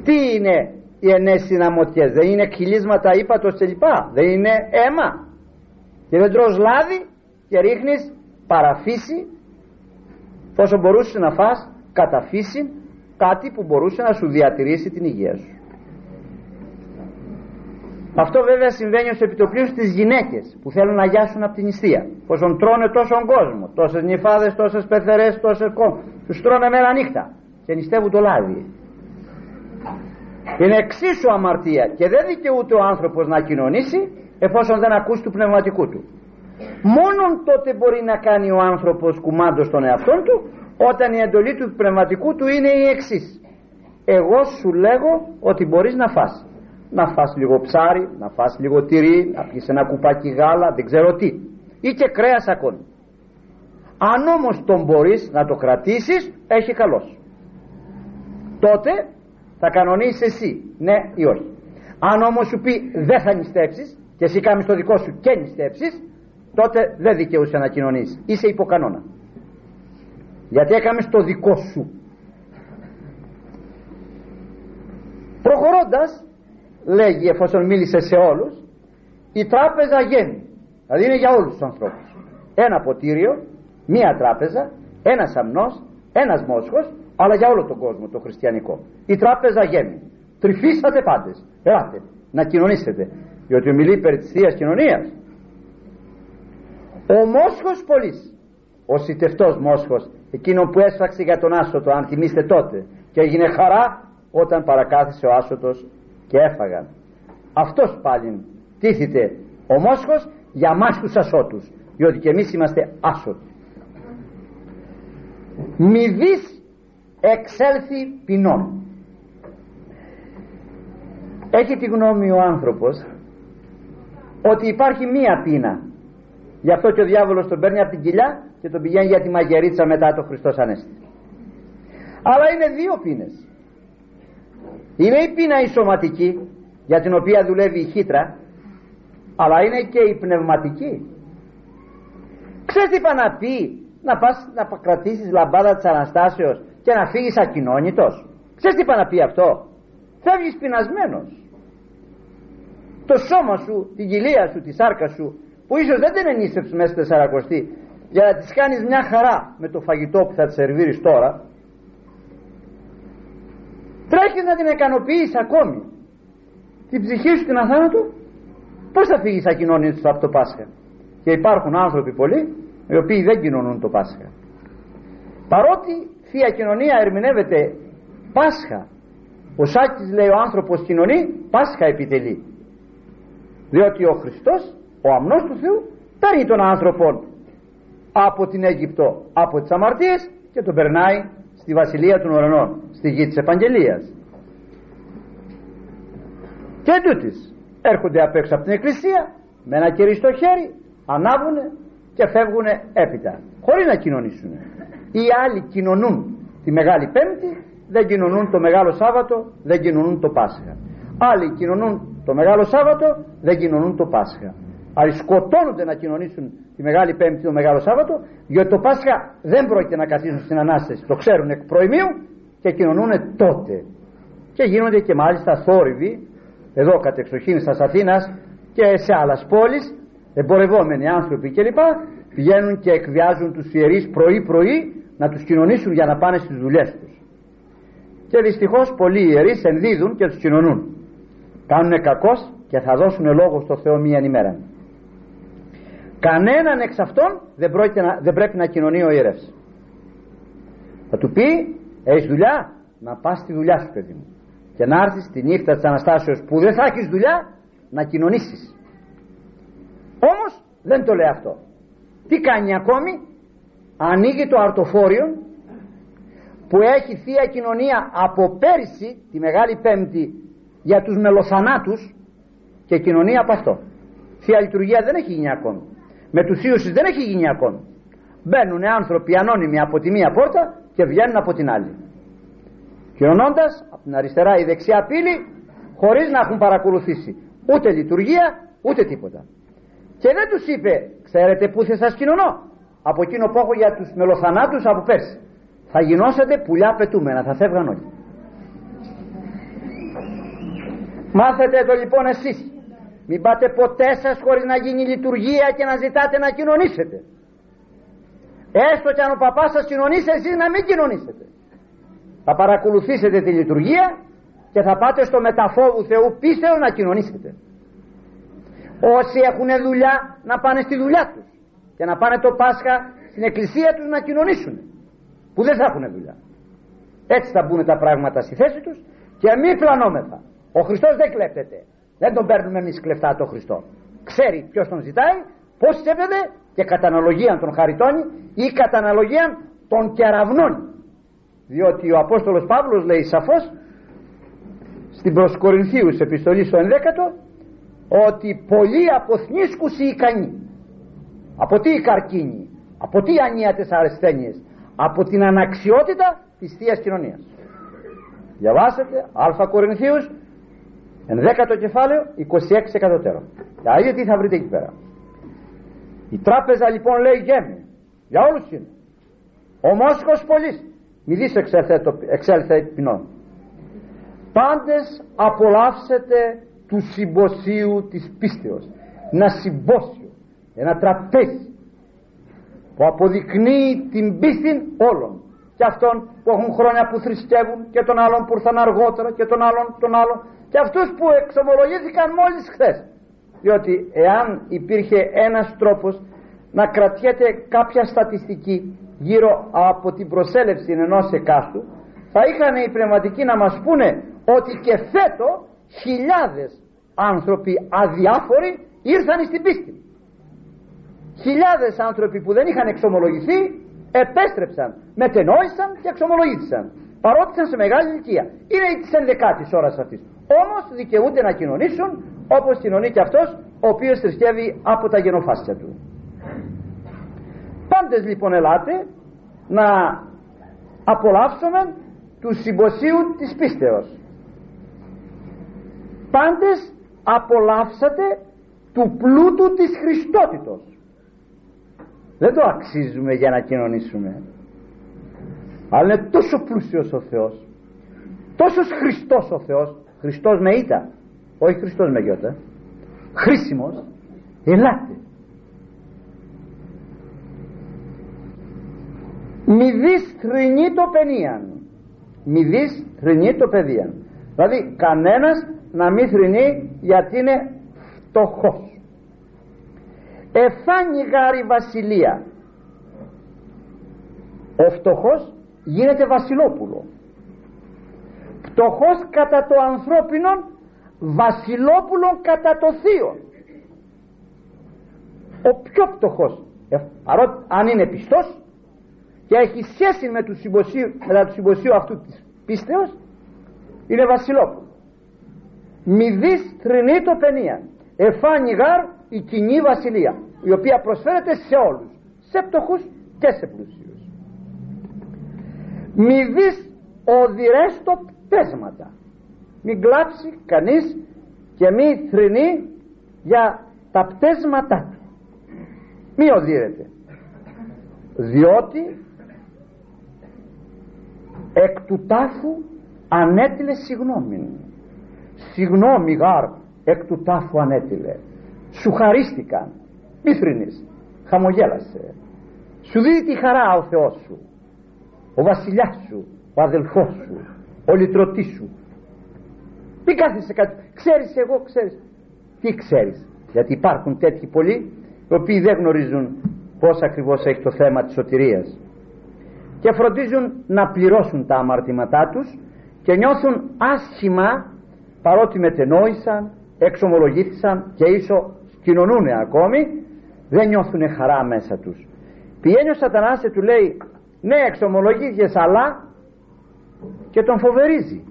Τι είναι οι ενέσεις συναμωτιές δεν είναι χιλίσματα ύπατος και λοιπά δεν είναι αίμα. Και δεν τρως λάδι και ρίχνεις παραφύση πόσο μπορούσες να φας καταφύση κάτι που μπορούσε να σου διατηρήσει την υγεία σου αυτό βέβαια συμβαίνει ως επιτοπλίου στις γυναίκες που θέλουν να γιάσουν από την νηστεία. Πόσον τρώνε τόσον κόσμο, τόσες νυφάδες, τόσες πεθερές, τόσες κόμμα. Τους τρώνε μέρα νύχτα και νηστεύουν το λάδι. Είναι εξίσου αμαρτία και δεν δικαιούται ο άνθρωπος να κοινωνήσει εφόσον δεν ακούσει του πνευματικού του. Μόνον τότε μπορεί να κάνει ο άνθρωπος κουμάντο στον εαυτό του όταν η εντολή του πνευματικού του είναι η εξής. Εγώ σου λέγω ότι μπορείς να φας να φας λίγο ψάρι, να φας λίγο τυρί, να πεις ένα κουπάκι γάλα, δεν ξέρω τι. Ή και κρέας ακόμη. Αν όμως τον μπορείς να το κρατήσεις, έχει καλός. Τότε θα κανονίσεις εσύ, ναι ή όχι. Αν όμως σου πει δεν θα νηστέψεις και εσύ κάνεις το δικό σου και νηστέψεις, τότε δεν δικαιούσε να κοινωνείς. Είσαι υποκανόνα. Γιατί έκαμες το δικό σου. Προχωρώντας λέγει εφόσον μίλησε σε όλους η τράπεζα γέμει δηλαδή είναι για όλους τους ανθρώπους. Ένα ποτήριο μία τράπεζα ένας αμνός ένας μόσχος αλλά για όλο τον κόσμο το χριστιανικό. Η τράπεζα γέμει τρυφίσατε πάντες. Ελάτε να κοινωνήσετε. Διότι μιλεί περί της Θείας Κοινωνίας. Ο μόσχος πολύς ο σιτευτός μόσχος εκείνο που έσφαξε για τον άσωτο αν θυμίστε τότε και έγινε χαρά όταν παρακάθισε ο άσωτος και έφαγαν. Αυτός πάλι τίθεται ο μόσχος για μας τους ασώτους διότι και εμείς είμαστε άσωτοι. Μη δεις εξέλθει ποινών. Έχει τη γνώμη ο άνθρωπος ότι υπάρχει μία πείνα. Γι' αυτό και ο διάβολος τον παίρνει από την κοιλιά και τον πηγαίνει για τη μαγερίτσα μετά το Χριστός Ανέστη. Αλλά είναι δύο πίνες. Είναι η πείνα η σωματική για την οποία δουλεύει η χύτρα αλλά είναι και η πνευματική. Ξέρεις τι είπα να πει να πας να κρατήσεις λαμπάδα της Αναστάσεως και να φύγεις ακοινώνητος. Ξέρεις τι είπα να πει αυτό; Φεύγεις πεινασμένος. Το σώμα σου, την κοιλία σου, τη σάρκα σου που ίσως δεν την ενίσχυψες μέσα στη τεσσαρακοστή για να της κάνεις μια χαρά με το φαγητό που θα της σερβίρεις τώρα τρέχεις να την ικανοποιείς ακόμη. Την ψυχή σου την αθάνατο πως θα φύγεις ακοινώνητος από το Πάσχα; Και υπάρχουν άνθρωποι πολλοί οι οποίοι δεν κοινωνούν το Πάσχα. Παρότι Θεία Κοινωνία ερμηνεύεται Πάσχα ο Σάκης λέει ο άνθρωπος κοινωνεί Πάσχα επιτελεί. Διότι ο Χριστός ο αμνός του Θεού παίρνει τον άνθρωπο από την Αίγυπτο από τις αμαρτίες και τον περνάει στη βασιλεία των ουρανών στη γη της Επαγγελίας και τούτης έρχονται απ' έξω από την εκκλησία με ένα κερί στο χέρι ανάβουν και φεύγουν έπειτα χωρίς να κοινωνήσουν οι άλλοι κοινωνούν τη Μεγάλη Πέμπτη δεν κοινωνούν το Μεγάλο Σάββατο δεν κοινωνούν το Πάσχα. Άλλοι κοινωνούν το Μεγάλο Σάββατο δεν κοινωνούν το Πάσχα άλλοι σκοτώνονται να κοινωνήσουν τη Μεγάλη Πέμπτη το Μεγάλο Σάββατο γιατί το Πάσχα δεν πρόκειται να καθίσουν στην Ανάσταση. Το ξέρουν εκ προημίου και κοινωνούν τότε. Και γίνονται και μάλιστα θόρυβοι εδώ κατεξοχήν στα Αθήνας και σε άλλες πόλεις εμπορευόμενοι άνθρωποι κλπ. Πηγαίνουν και εκβιάζουν τους ιερείς πρωί πρωί να τους κοινωνήσουν για να πάνε στις δουλειές τους. Και δυστυχώς πολλοί ιερείς ενδίδουν και τους κοινωνούν. Κάνουν κακός και θα δώσουν λόγο στο Θεό μία ημέρα κανέναν εξ αυτών δεν, να, δεν πρέπει να κοινωνεί ο ιερεύς. Θα του πει έχεις δουλειά; Να πας στη δουλειά σου παιδί μου. Και να έρθεις τη νύχτα της Αναστάσεως που δεν θα έχεις δουλειά να κοινωνήσεις όμως δεν το λέει αυτό. Τι κάνει ακόμη; Ανοίγει το αρτοφόριο που έχει θεία κοινωνία από πέρσι τη Μεγάλη Πέμπτη για τους μελοθανάτους και κοινωνία από αυτό. Θεία λειτουργία δεν έχει γίνει ακόμη με τους ίους δεν έχει γίνει ακόμη. Μπαίνουν άνθρωποι ανώνυμοι από τη μία πόρτα και βγαίνουν από την άλλη. Κοινωνώντας από την αριστερά ή δεξιά πύλη χωρίς να έχουν παρακολουθήσει ούτε λειτουργία ούτε τίποτα. Και δεν τους είπε ξέρετε που θα σας κοινωνώ; Από εκείνο που έχω για τους μελοθανάτους από πέρσι. Θα γινώσετε πουλιά πετούμενα θα φεύγαν όλοι μάθετε το λοιπόν εσείς μην πάτε ποτέ σας χωρίς να γίνει λειτουργία και να ζητάτε να κοινωνήσετε. Έστω και αν ο παπάς σας κοινωνήσει εσείς να μην κοινωνήσετε. Θα παρακολουθήσετε τη λειτουργία και θα πάτε στο μεταφόβου Θεού πίστεως να κοινωνήσετε. Όσοι έχουν δουλειά να πάνε στη δουλειά τους και να πάνε το Πάσχα στην εκκλησία τους να κοινωνήσουν που δεν θα έχουν δουλειά. Έτσι θα μπουν τα πράγματα στη θέση τους και μη πλανόμεθα. Ο Χριστός δεν κλέπτεται δεν τον παίρνουμε εμείς κλεφτά το Χριστό. Ξέρει ποιος τον ζητάει πως σέβεται και κατά αναλογία τον χαριτώνει ή κατά αναλογία των κεραυνών διότι ο Απόστολος Παύλος λέει σαφώς στην προς Κορινθίους επιστολή στο 11ο ότι πολλοί αποθνίσκους οι ικανοί από τι η καρκίνη από τι ανία αρεσθένειες από την αναξιότητα της Θείας Κοινωνίας. Διαβάσετε Α Κορινθίους 11ο κεφάλαιο 26 εκατοτέρων. Τα ίδια τι θα βρείτε εκεί πέρα. Η τράπεζα λοιπόν λέει γέμι. Για όλους είναι. Ο Μόσχος πολύς. Μη δεις εξέλθε, το, εξέλθε ποινών πάντες απολαύσετε του συμποσίου της πίστεως. Ένα συμπόσιο. Ένα τραπέζι. Που αποδεικνύει την πίστη όλων. Και αυτών που έχουν χρόνια που θρησκεύουν και των άλλων που ήρθαν αργότερα και των άλλων των άλλων και αυτούς που εξομολογήθηκαν μόλις χθες. Διότι εάν υπήρχε ένας τρόπος να κρατιέται κάποια στατιστική γύρω από την προσέλευση ενός εκάστου θα είχαν οι πνευματικοί να μας πούνε ότι και φέτο χιλιάδες άνθρωποι αδιάφοροι ήρθαν στην πίστη. Χιλιάδες άνθρωποι που δεν είχαν εξομολογηθεί επέστρεψαν, μετενόησαν και εξομολογήθησαν παρότι ήταν σε μεγάλη ηλικία. Είναι της ενδεκάτης ώρας αυτής. Όμως δικαιούνται να κοινωνήσουν όπως κοινωνεί και αυτός ο οποίος θρησκεύει από τα γενοφάσια του. Πάντες λοιπόν ελάτε να απολαύσουμε του συμποσίου της πίστεως. Πάντες απολαύσατε του πλούτου της Χριστότητος. Δεν το αξίζουμε για να κοινωνήσουμε αλλά είναι τόσο πλούσιος ο Θεός. Τόσος Χριστός ο Θεός. Χριστός με ήττα. Όχι Χριστός με γιώτα. Χρήσιμος. Ελάτε. Μη δεις θρηνή το πενίαν μη δεις θρηνή το παιδίαν δηλαδή κανένας να μην θρηνεί γιατί είναι φτωχός. Εφάνει γάρη βασιλεία. Ο φτωχός γίνεται βασιλόπουλο. Φτωχός κατά το ανθρώπινο βασιλόπουλο κατά το θείο ο πιο φτωχός ε, αν είναι πιστός και έχει σχέση με τους συμποσίου, με του συμποσίου αυτού της πίστεως είναι βασιλόπουλο. Μη δεις θρηνή το παινία. Εφάνει γάρ η κοινή βασιλεία η οποία προσφέρεται σε όλους. Σε πτωχούς και σε πλούσιους μη δεις οδηρέστο πέσματα. Μην κλάψει κανείς και μη θρηνεί για τα πτέσματά του. Μη οδύρεται. Διότι εκ του τάφου ανέτειλε συγγνώμη συγγνώμη γάρ εκ του τάφου ανέτειλε. Σου χαρίστηκαν. Μη θρυνείς. Χαμογέλασε. Σου δίνει τη χαρά ο Θεός σου ο βασιλιάς σου ο αδελφός σου ο λυτρωτής σου. Μη κάθεσαι κάτι. Ξέρεις εγώ ξέρεις. Τι ξέρεις. Γιατί υπάρχουν τέτοιοι πολλοί οι οποίοι δεν γνωρίζουν πως ακριβώς έχει το θέμα της σωτηρίας. Και φροντίζουν να πληρώσουν τα αμαρτήματά τους και νιώθουν άσχημα παρότι μετενόησαν, εξομολογήθησαν και ίσο κοινωνούν ακόμη δεν νιώθουν χαρά μέσα τους. Πηγαίνει ο σατανάς και του λέει ναι εξομολογήθηκες αλλά και τον φοβερίζει.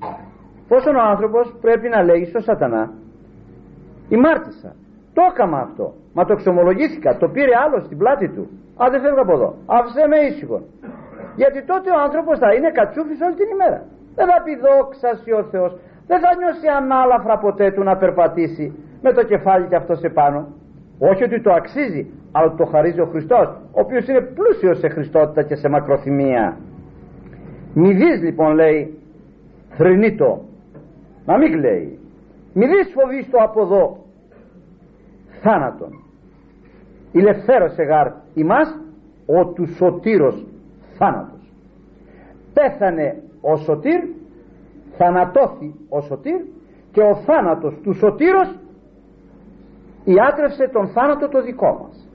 Πόσο ο άνθρωπος πρέπει να λέει στο σατανά η μάρτυσα το έκαμα αυτό. Μα το εξομολογήθηκα. Το πήρε άλλος στην πλάτη του. Α δεν φεύγω από εδώ. Άφησε με ήσυχο γιατί τότε ο άνθρωπος θα είναι κατσούφις όλη την ημέρα. Δεν θα πει δόξα ο Θεός δεν θα νιώσει ανάλαφρα ποτέ του να περπατήσει με το κεφάλι και αυτό σε πάνω. Όχι ότι το αξίζει αλλά το χαρίζει ο Χριστός ο οποίος είναι πλούσιος σε χριστότητα και σε μακροθυμία. Μη δεις λοιπόν λέει θρυνήτο να μην λέει μη δεις φοβείς το από εδώ. Θάνατον. Ηλευθέρωσε γάρ ημάς ο του σωτήρος θάνατος. Πέθανε ο σωτήρ θανατώθη ο σωτήρ και ο θάνατος του σωτήρος ιάτρευσε τον θάνατο το δικό μας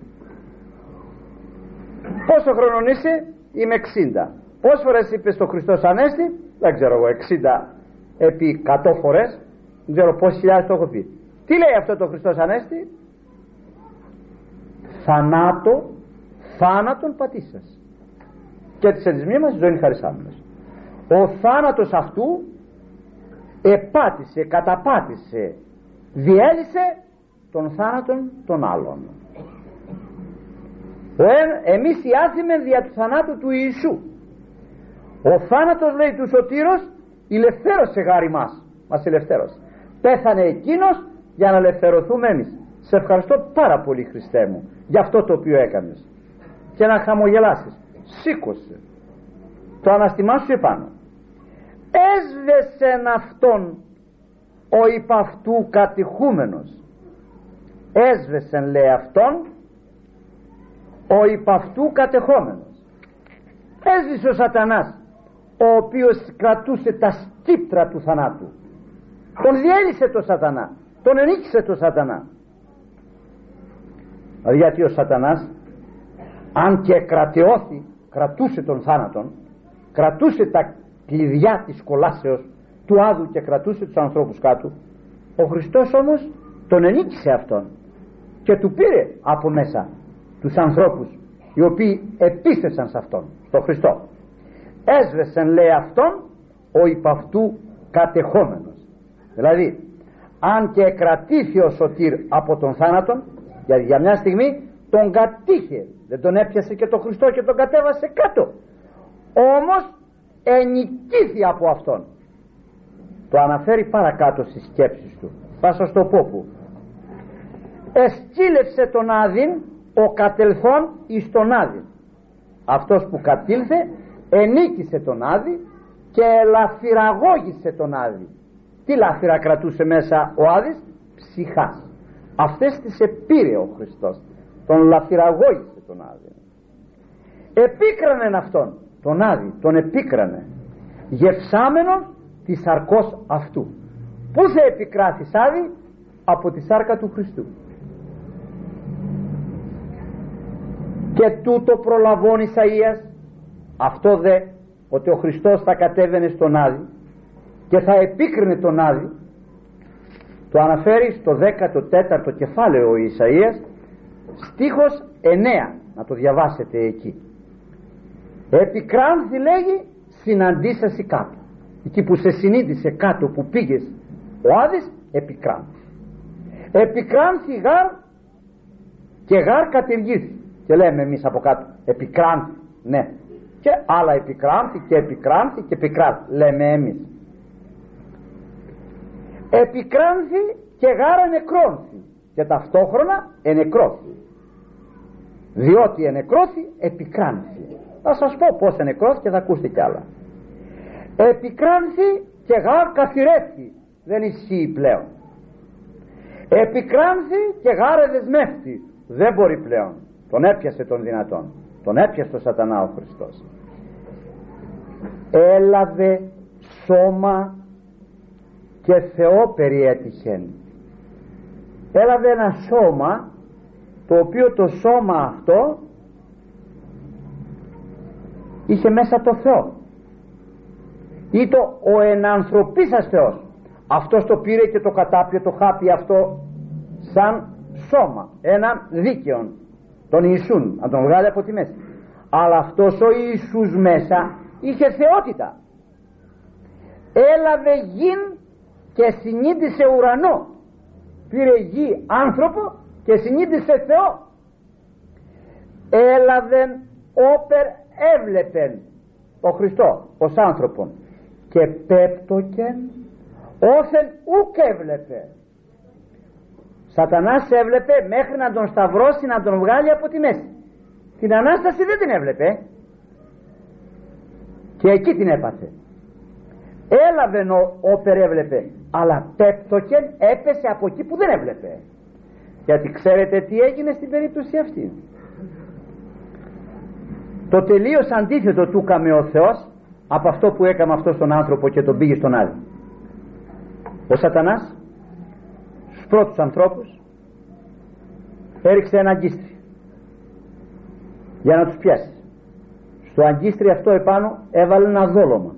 πόσο χρόνο είσαι; Είμαι 60 πόσες φορές είπες στο Χριστός Ανέστη; Δεν ξέρω εγώ 60 επί 100 φορές. Δεν ξέρω πόσες χιλιάδες το έχω πει. Τι λέει αυτό το Χριστός Ανέστη; Θανάτο θάνατον πατήσας. Και της εντισμοί μας ζωή χαρισάμενος. Ο θάνατος αυτού επάτησε, καταπάτησε διέλυσε τον θάνατον των άλλων εμείς οι άθιμεν δια του θανάτου του Ιησού ο θάνατος λέει του σωτήρος ηλευθέρωσε γάρι μας μας ελευθέρωσε πέθανε εκείνος για να ελευθερωθούμε εμείς. Σε ευχαριστώ πάρα πολύ Χριστέ μου για αυτό το οποίο έκανες. Και να χαμογελάσεις. Σήκωσε. Το αναστημά σου επάνω. Έσβεσεν αυτόν ο υπ' αυτού κατηχούμενος. Έσβεσεν λέει αυτόν ο υπ' αυτού κατεχόμενος. Έσβησε ο σατανάς ο οποίος κρατούσε τα σκύπτρα του θανάτου. Τον διέλυσε το σατανά τον ενίκησε το σατανά. Δηλαδή γιατί ο σατανάς αν και κρατεώθη κρατούσε τον θάνατον κρατούσε τα κλειδιά της κολάσεως του άδου και κρατούσε τους ανθρώπους κάτω ο Χριστός όμως τον ενίκησε αυτόν και του πήρε από μέσα τους ανθρώπους οι οποίοι επίστεσαν σε αυτόν στον Χριστό. Έσβεσεν λέει αυτόν ο υπ' αυτού κατεχόμενος. Δηλαδή αν και κρατήθη ο σωτήρ από τον θάνατον γιατί για μια στιγμή τον κατήχε. Δεν τον έπιασε και τον Χριστό και τον κατέβασε κάτω. Όμως ενικήθη από αυτόν. Το αναφέρει παρακάτω στις σκέψεις του. Θα σας το πω που εσκύλευσε τον Άδην ο κατελθόν εις τον Άδην αυτός που κατήλθε ενίκησε τον Άδη και λαφυραγώγησε τον Άδη. Τι λάφυρα κρατούσε μέσα ο Άδης; Ψυχάς. Αυτές τις επήρε ο Χριστός. Τον λαφυραγώγησε τον Άδη. Επίκρανε αυτόν τον Άδη τον επίκρανε. Γευσάμενο της σαρκός αυτού. Πού θα επικράθεις Άδη; Από τη σάρκα του Χριστού και τούτο προλαβών Ισαΐας αυτό δε ότι ο Χριστός θα κατέβαινε στον Άδη και θα επίκρινε τον Άδη. Το αναφέρει στο 14ο κεφάλαιο ο Ισαΐας στίχος 9 να το διαβάσετε εκεί. Επικράνθη λέγει συναντήσασαι κάτω εκεί που σε συνείδησε κάτω που πήγες ο Άδης επικράνθη. Επικράνθη γάρ και γάρ κατηργήθη και λέμε εμείς από κάτω επικράνθη ναι. Και άλλα επικράνθη και επικράνθη και επικράνθη λέμε εμείς. Επικράνθη και γάρα νεκρόνθη και ταυτόχρονα ενεκρώθη διότι ενεκρώθη επικράνθη θα σας πω πως ενεκρώθη και θα ακούσετε κι άλλα. Επικράνθη και γάρ καθυρέθη δεν ισχύει πλέον. Επικράνθη και γάρ δεσμεύτη δεν μπορεί πλέον τον έπιασε τον δυνατόν. Τον έπιασε το σατανά ο Χριστός. Έλαβε σώμα και Θεό περιέτυχεν. Έλαβε ένα σώμα το οποίο το σώμα αυτό είχε μέσα το Θεό. Ή το ο ενανθρωπίσας Θεός αυτός το πήρε και το κατάπιε το χάπι αυτό σαν σώμα ένα δίκαιο τον Ιησούν να τον βγάλει από τη μέση. Αλλά αυτός ο Ιησούς μέσα είχε θεότητα. Έλαβε γην και συνείδησε ουρανό. Πήρε γη άνθρωπο και συνείδησε Θεό. Έλαβεν όπερ έβλεπεν ο Χριστό ως άνθρωπον και πέπτοκεν όθεν ουκ έβλεπε Σατανάς έβλεπε μέχρι να τον σταυρώσει να τον βγάλει από τη μέση. Την Ανάσταση δεν την έβλεπε. Και εκεί την έπαθε. Έλαβε όπερ έβλεπε αλλά πέπτοκεν έπεσε από εκεί που δεν έβλεπε. Γιατί ξέρετε τι έγινε στην περίπτωση αυτή. Το τελείως αντίθετο του έκαμε ο Θεός από αυτό που έκαμε αυτός στον άνθρωπο και τον πήγε στον άλλο ο σατανάς στους πρώτους ανθρώπους έριξε ένα αγκίστρι για να τους πιάσει. Στο αγκίστρι αυτό επάνω έβαλε ένα δόλωμα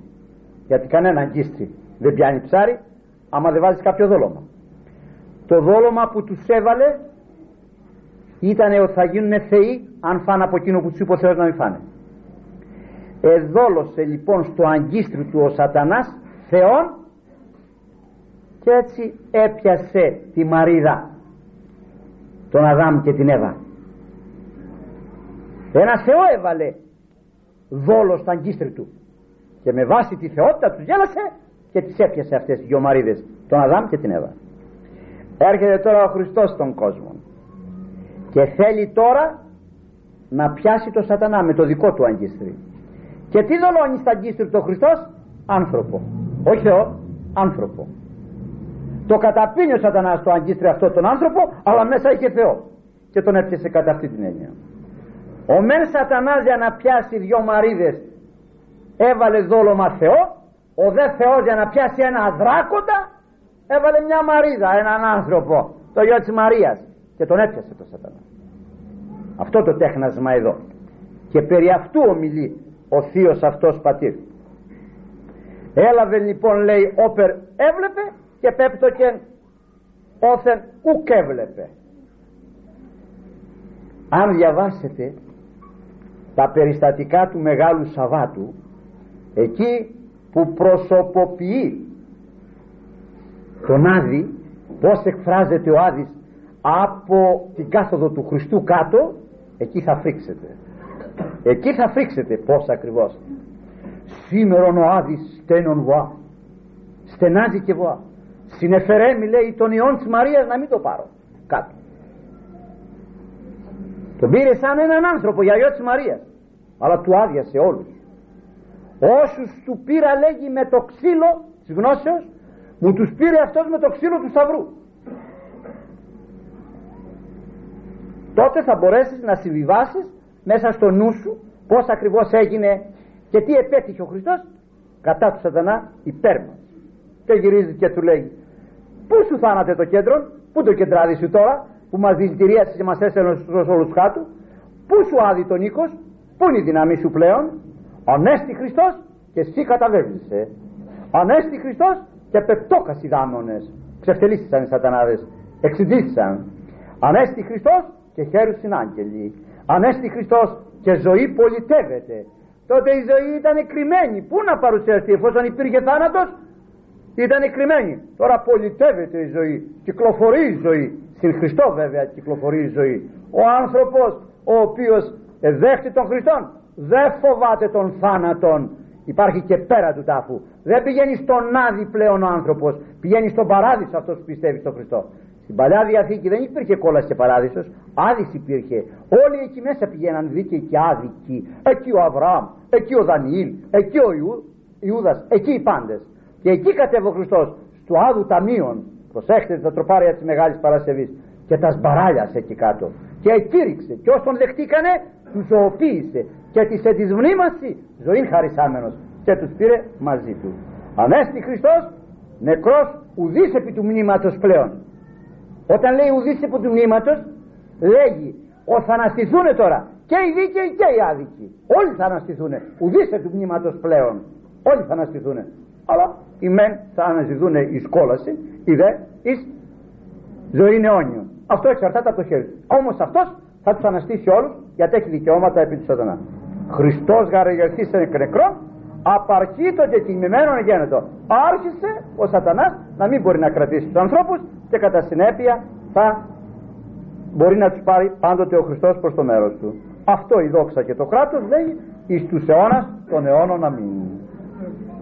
γιατί κανένα αγκίστρι δεν πιάνει ψάρι άμα δεν βάζεις κάποιο δόλωμα. Το δόλωμα που τους έβαλε ήταν ότι θα γίνουν θεοί αν φάνε από εκείνο που τους είπε ο Θεός να μην φάνε. Εδόλωσε λοιπόν στο αγκίστρι του ο σατανάς θεών και έτσι έπιασε τη μαρίδα τον Αδάμ και την Εύα. Ένα Θεό έβαλε δόλο στα αγκίστρι του και με βάση τη θεότητα τους γέλασε και τις έπιασε αυτές τις δυο μαρίδες τον Αδάμ και την Εύα. Έρχεται τώρα ο Χριστός στον κόσμο και θέλει τώρα να πιάσει το σατανά με το δικό του αγκίστρι. Και τι δολώνει στα αγκίστρι του ο Χριστός; Άνθρωπο. Όχι Θεό άνθρωπο το καταπίνει ο σατανάς το αγκίστρι αυτό τον άνθρωπο αλλά μέσα είχε Θεό. Και τον έπιασε κατά αυτή την έννοια. Ο μεν σατανάς για να πιάσει δυο μαρίδες έβαλε δόλωμα Θεό ο δε Θεός για να πιάσει ένα δράκοντα έβαλε μια μαρίδα έναν άνθρωπο το γιο της Μαρίας. Και τον έπιασε το σατανά. Αυτό το τέχνασμα εδώ. Και περί αυτού ομιλεί ο θείος αυτός πατήρ. Έλαβε λοιπόν λέει όπερ έβλεπε και πέπτω και όθεν ουκ έβλεπε. Αν διαβάσετε τα περιστατικά του Μεγάλου Σαββάτου εκεί που προσωποποιεί τον Άδη πως εκφράζεται ο Άδης από την κάθοδο του Χριστού κάτω εκεί θα φρίξετε. Εκεί θα φρίξετε πως ακριβώς. Σήμερα ο Άδης στένον βοά στενάζει και βοά συνεφερέμει λέει τον ιόν της Μαρίας να μην το πάρω κάτω. Τον πήρε σαν έναν άνθρωπο για γιο της Μαρίας. Αλλά του άδειασε όλους. Όσους του πήρα λέγει με το ξύλο της γνώσεως μου τους πήρε αυτός με το ξύλο του σταυρού τότε θα μπορέσεις να συμβιβάσεις μέσα στο νου σου πως ακριβώς έγινε και τι επέτυχε ο Χριστός κατά του σατανά υπέρ μας και γυρίζει και του λέει πού σου θάνατε το κέντρο πού το κεντράδι σου τώρα που μας δηλητηρίασε και μας έσαιρνε στους όλους κάτω πού σου άδει τον οίκος πού είναι η δύναμή σου πλέον ανέστη Χριστός και εσύ καταβέβλησε ανέστη Χριστός και πεπτόκας οι δάμονες ξεφτελίστησαν οι σατανάδες εξυντήθησαν. Ανέστη Χριστός και χαίρουσιν άγγελοι ανέστη Χριστός και ζωή πολιτεύεται. Τότε η ζωή ήταν κρυμμένη πού να παρουσιαστεί εφόσον υπήρχε θάνατος ήταν κρυμμένη τώρα πολιτεύεται η ζωή κυκλοφορεί η ζωή. Στην Χριστό βέβαια κυκλοφορεί η ζωή. Ο άνθρωπος ο οποίος δέχτη τον Χριστόν δεν φοβάται τον θάνατον. Υπάρχει και πέρα του τάφου. Δεν πηγαίνει στον άδει πλέον ο άνθρωπος. Πηγαίνει στον παράδεισο αυτός που πιστεύει στον Χριστό. Στην Παλιά Διαθήκη δεν υπήρχε κόλαση και παράδεισος. Άδης υπήρχε. Όλοι εκεί μέσα πηγαίναν δίκαιοι και άδικοι. Εκεί ο Αβραάμ, εκεί ο Δανιήλ εκεί ο Ιού, Ιούδας εκεί οι πάντες και εκεί κατέβω ο Χριστός στο άδου ταμείων. Προσέχετε τα τροπάρια της Μεγάλης Παρασκευής. Και τα σμπαράλιασε εκεί κάτω. Και εκήρυξε. Και όσον δεχτήκανε τους ζωοποίησε. Και της τη μνήμαση ζωήν χαρισάμενος. Και τους πήρε μαζί του. Ανέστη Χριστός νεκρός ουδής επί του μνήματος πλέον. Όταν λέει ουδής επί του μνήματος λέγει ο θα αναστηθούν τώρα και οι δίκαιοι και οι άδικοι. Όλοι θα αναστηθούν ουδής επί του μνήματος πλέον. Όλοι θα αναστηθούν αλλά οι μεν θα αναζητούν η σκόλαση οι δε εις ζωή αιώνιο αυτό εξαρτάται από το χέρι όμως αυτός θα τους αναστήσει όλους γιατί έχει δικαιώματα επί του σατανά. Χριστός γαραγερθήσε νεκρό απαρχή το κεκτημένον γένετο. Άρχισε ο σατανάς να μην μπορεί να κρατήσει τους ανθρώπους και κατά συνέπεια θα μπορεί να τους πάρει πάντοτε ο Χριστός προς το μέρος του. Αυτό η δόξα και το κράτος λέει εις τους αιώνας των αιώνων. Αμήν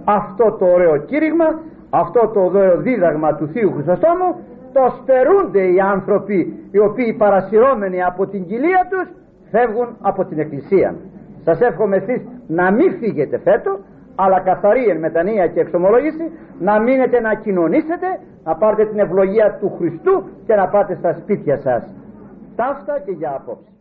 αυτό το ωραίο κήρυγμα αυτό το ωραίο δίδαγμα του Θείου Χριστοστόμου το στερούνται οι άνθρωποι οι οποίοι παρασυρώμενοι από την κοιλία τους φεύγουν από την εκκλησία. Σας εύχομαι εσείς να μην φύγετε φέτο αλλά καθαρή εν μετανία και εξομολόγηση να μείνετε να κοινωνήσετε να πάρετε την ευλογία του Χριστού και να πάτε στα σπίτια σας. Ταύτα και για απόψη